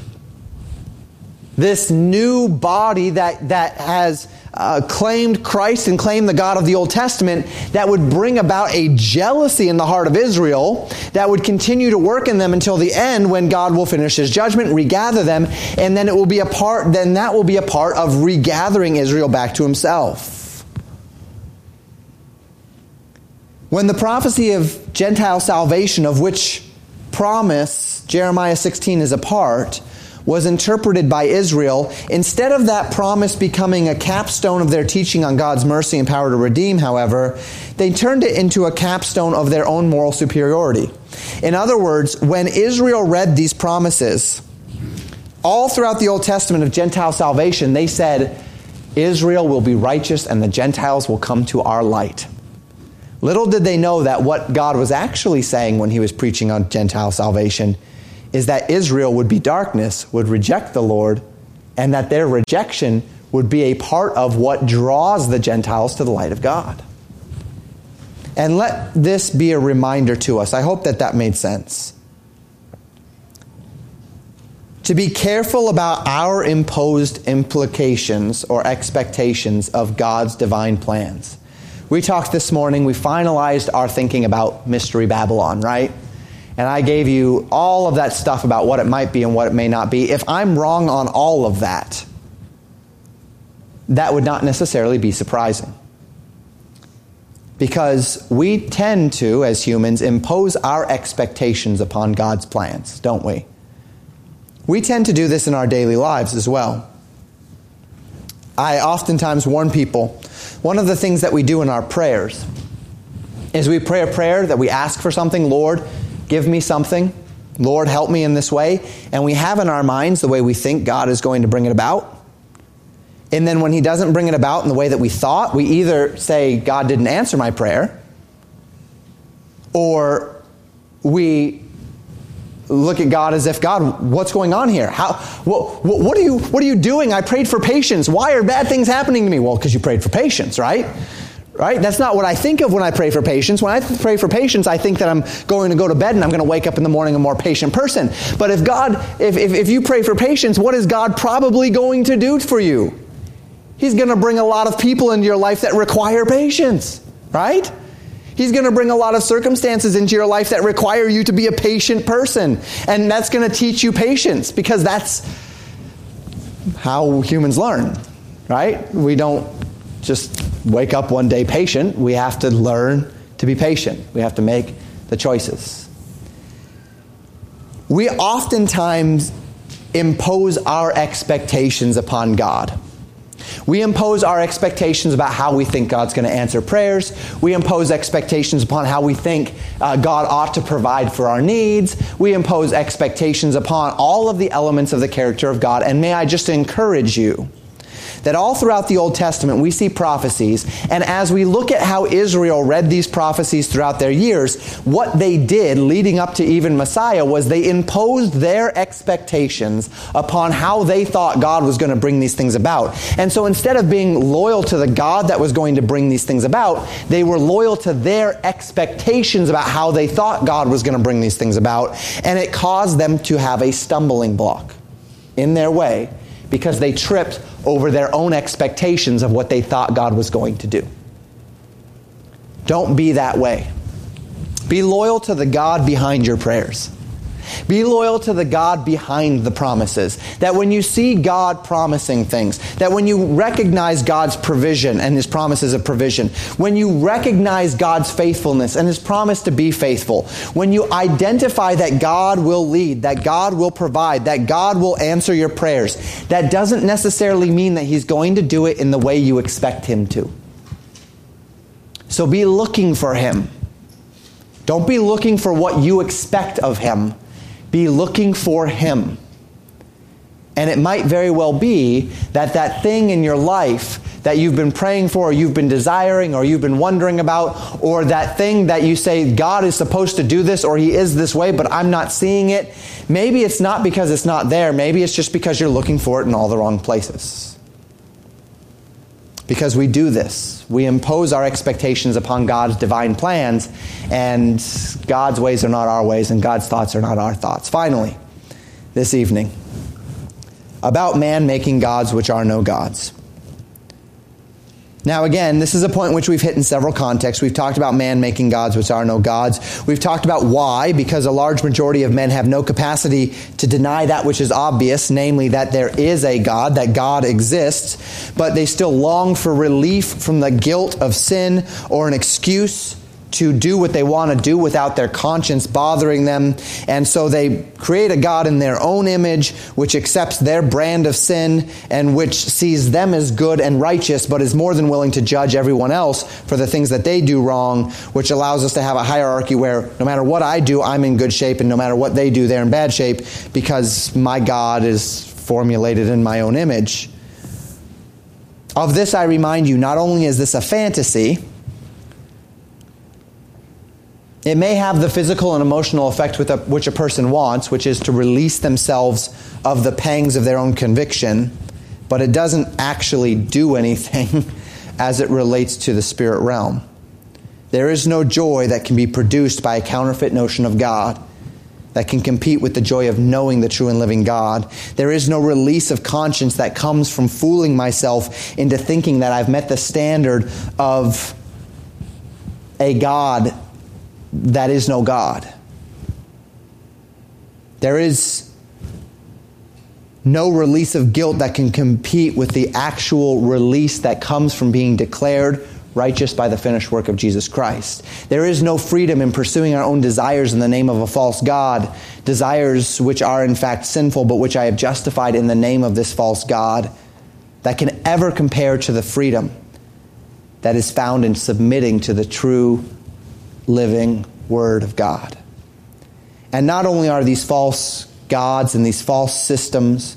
this new body that, that has uh, claimed Christ and claimed the God of the Old Testament that would bring about a jealousy in the heart of Israel that would continue to work in them until the end when God will finish his judgment, regather them, and then it will be a part, then that will be a part of regathering Israel back to himself. When the prophecy of Gentile salvation, of which promise Jeremiah 16 is a part was interpreted by Israel, instead of that promise becoming a capstone of their teaching on God's mercy and power to redeem, however, they turned it into a capstone of their own moral superiority. In other words, when Israel read these promises, all throughout the Old Testament of Gentile salvation, they said, Israel will be righteous and the Gentiles will come to our light. Little did they know that what God was actually saying when he was preaching on Gentile salvation is that Israel would be darkness, would reject the Lord, and that their rejection would be a part of what draws the Gentiles to the light of God. And let this be a reminder to us. I hope that that made sense. To be careful about our imposed implications or expectations of God's divine plans. We talked this morning, we finalized our thinking about Mystery Babylon, right? And I gave you all of that stuff about what it might be and what it may not be. If I'm wrong on all of that, that would not necessarily be surprising. Because we tend to, as humans, impose our expectations upon God's plans, don't we? We tend to do this in our daily lives as well. I oftentimes warn people one of the things that we do in our prayers is we pray a prayer that we ask for something, Lord, give me something, Lord, help me in this way, and we have in our minds the way we think God is going to bring it about. And then when He doesn't bring it about in the way that we thought, we either say, God didn't answer my prayer, or we look at God as if God, what's going on here? How, what, what, are you, what are you doing? I prayed for patience. Why are bad things happening to me? Well, because you prayed for patience, right? Right? That's not what I think of when I pray for patience. When I pray for patience, I think that I'm going to go to bed and I'm going to wake up in the morning a more patient person. But if God, if, if, if you pray for patience, what is God probably going to do for you? He's going to bring a lot of people into your life that require patience, right? He's going to bring a lot of circumstances into your life that require you to be a patient person. And that's going to teach you patience because that's how humans learn, right? We don't just wake up one day patient. We have to learn to be patient. We have to make the choices. We oftentimes impose our expectations upon God. We impose our expectations about how we think God's going to answer prayers. We impose expectations upon how we think uh, God ought to provide for our needs. We impose expectations upon all of the elements of the character of God. And may I just encourage you that all throughout the Old Testament we see prophecies, and as we look at how Israel read these prophecies throughout their years, what they did leading up to even Messiah was they imposed their expectations upon how they thought God was going to bring these things about. And so instead of being loyal to the God that was going to bring these things about, they were loyal to their expectations about how they thought God was going to bring these things about, and it caused them to have a stumbling block in their way because they tripped over their own expectations of what they thought God was going to do. Don't be that way. Be loyal to the God behind your prayers. Be loyal to the God behind the promises. That when you see God promising things, that when you recognize God's provision and His promises of provision, when you recognize God's faithfulness and His promise to be faithful, when you identify that God will lead, that God will provide, that God will answer your prayers, that doesn't necessarily mean that He's going to do it in the way you expect Him to. So be looking for Him. Don't be looking for what you expect of Him be looking for Him. And it might very well be that that thing in your life that you've been praying for, or you've been desiring, or you've been wondering about, or that thing that you say, God is supposed to do this, or He is this way, but I'm not seeing it. Maybe it's not because it's not there. Maybe it's just because you're looking for it in all the wrong places. Because we do this. We impose our expectations upon God's divine plans, and God's ways are not our ways, and God's thoughts are not our thoughts. Finally, this evening, about man making gods which are no gods. Now, again, this is a point which we've hit in several contexts. We've talked about man making gods which are no gods. We've talked about why, because a large majority of men have no capacity to deny that which is obvious, namely that there is a God, that God exists, but they still long for relief from the guilt of sin or an excuse to do what they want to do without their conscience bothering them. And so they create a God in their own image, which accepts their brand of sin and which sees them as good and righteous, but is more than willing to judge everyone else for the things that they do wrong, which allows us to have a hierarchy where no matter what I do, I'm in good shape, and no matter what they do, they're in bad shape because my God is formulated in my own image. Of this, I remind you, not only is this a fantasy, it may have the physical and emotional effect a, which a person wants, which is to release themselves of the pangs of their own conviction, but it doesn't actually do anything as it relates to the spirit realm. There is no joy that can be produced by a counterfeit notion of God that can compete with the joy of knowing the true and living God. There is no release of conscience that comes from fooling myself into thinking that I've met the standard of a God that is no God. There is no release of guilt that can compete with the actual release that comes from being declared righteous by the finished work of Jesus Christ. There is no freedom in pursuing our own desires in the name of a false God, desires which are in fact sinful, but which I have justified in the name of this false God, that can ever compare to the freedom that is found in submitting to the true, living Word of God. And not only are these false gods and these false systems,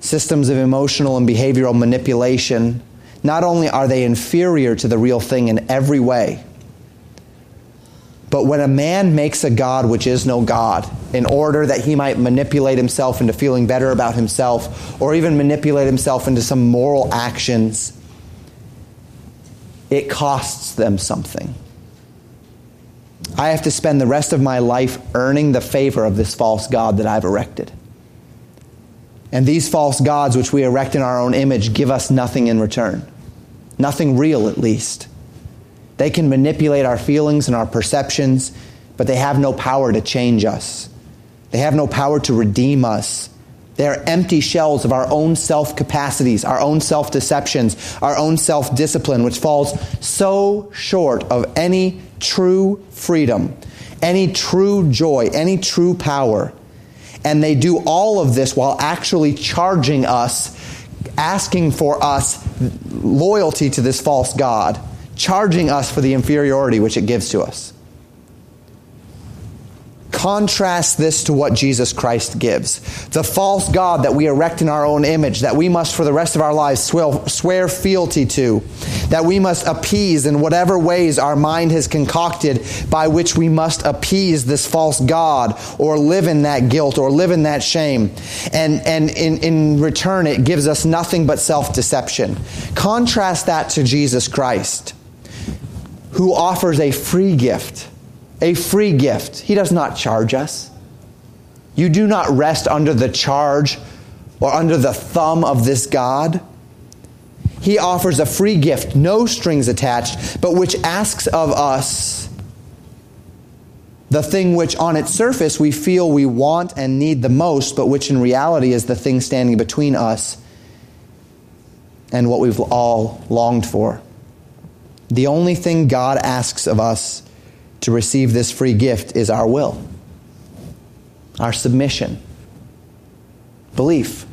systems of emotional and behavioral manipulation, not only are they inferior to the real thing in every way, but when a man makes a God which is no God, in order that he might manipulate himself into feeling better about himself, or even manipulate himself into some moral actions, it costs them something. I have to spend the rest of my life earning the favor of this false God that I've erected. And these false gods, which we erect in our own image, give us nothing in return. Nothing real, at least. They can manipulate our feelings and our perceptions, but they have no power to change us. They have no power to redeem us. They are empty shells of our own self capacities, our own self deceptions, our own self discipline, which falls so short of any true freedom, any true joy, any true power. And they do all of this while actually charging us asking for us loyalty to this false God, charging us for the inferiority which it gives to us. Contrast this to what Jesus Christ gives. The false God that we erect in our own image, that we must for the rest of our lives swear, fealty to, that we must appease in whatever ways our mind has concocted by which we must appease this false God or live in that guilt or live in that shame. And, and in, in return, it gives us nothing but self deception. Contrast that to Jesus Christ, who offers a free gift a free gift. He does not charge us. You do not rest under the charge or under the thumb of this God. He offers a free gift, no strings attached, but which asks of us the thing which on its surface we feel we want and need the most, but which in reality is the thing standing between us and what we've all longed for. The only thing God asks of us to receive this free gift is our will, our submission, belief.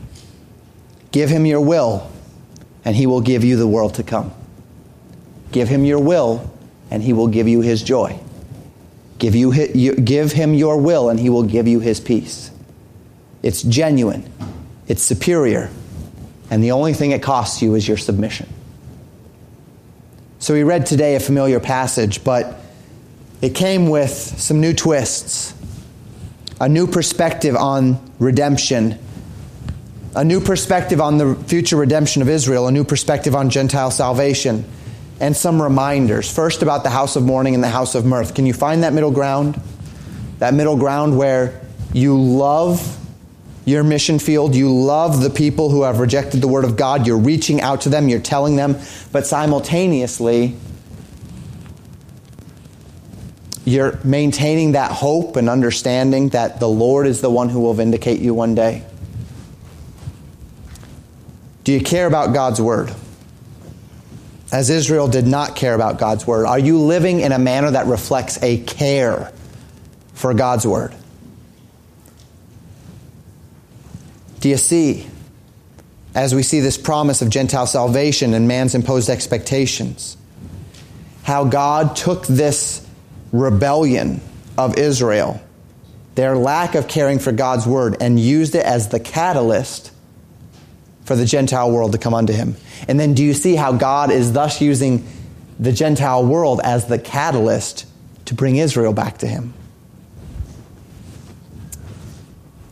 Give him your will, and he will give you the world to come. Give him your will, and he will give you his joy. Give, you, give him your will, and he will give you his peace. It's genuine, it's superior, and the only thing it costs you is your submission. So we read today a familiar passage, but it came with some new twists, a new perspective on redemption, a new perspective on the future redemption of Israel, a new perspective on Gentile salvation, and some reminders. First, about the house of mourning and the house of mirth. Can you find that middle ground? That middle ground where you love your mission field. You love the people who have rejected the Word of God. You're reaching out to them, you're telling them, but simultaneously, you're maintaining that hope and understanding that the Lord is the one who will vindicate you one day? Do you care about God's word? as Israel did not care about God's word? Are you living in a manner that reflects a care for God's word? Do you see, as we see this promise of Gentile salvation and man's imposed expectations, how God took this rebellion of Israel, their lack of caring for God's word, and used it as the catalyst for the Gentile world to come unto him? And then do you see how God is thus using the Gentile world as the catalyst to bring Israel back to him?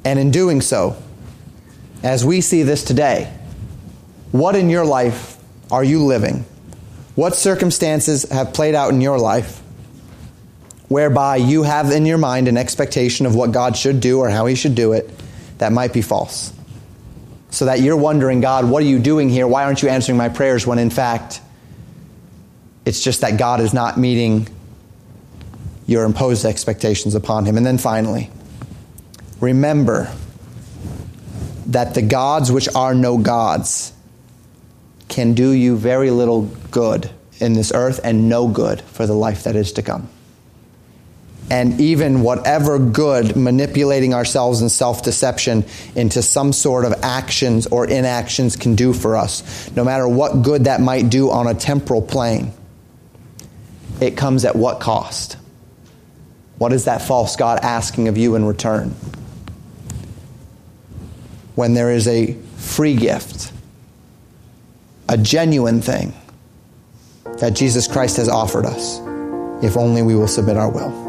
And in doing so, as we see this today, what in your life are you living? What circumstances have played out in your life whereby you have in your mind an expectation of what God should do or how He should do it that might be false? So that you're wondering, God, what are you doing here? Why aren't you answering my prayers when in fact it's just that God is not meeting your imposed expectations upon Him? And then finally, remember that the gods which are no gods can do you very little good in this earth and no good for the life that is to come. And even whatever good manipulating ourselves in self deception into some sort of actions or inactions can do for us, no matter what good that might do on a temporal plane, it comes at what cost? What is that false God asking of you in return? when there is a free gift, a genuine thing that Jesus Christ has offered us, if only we will submit our will.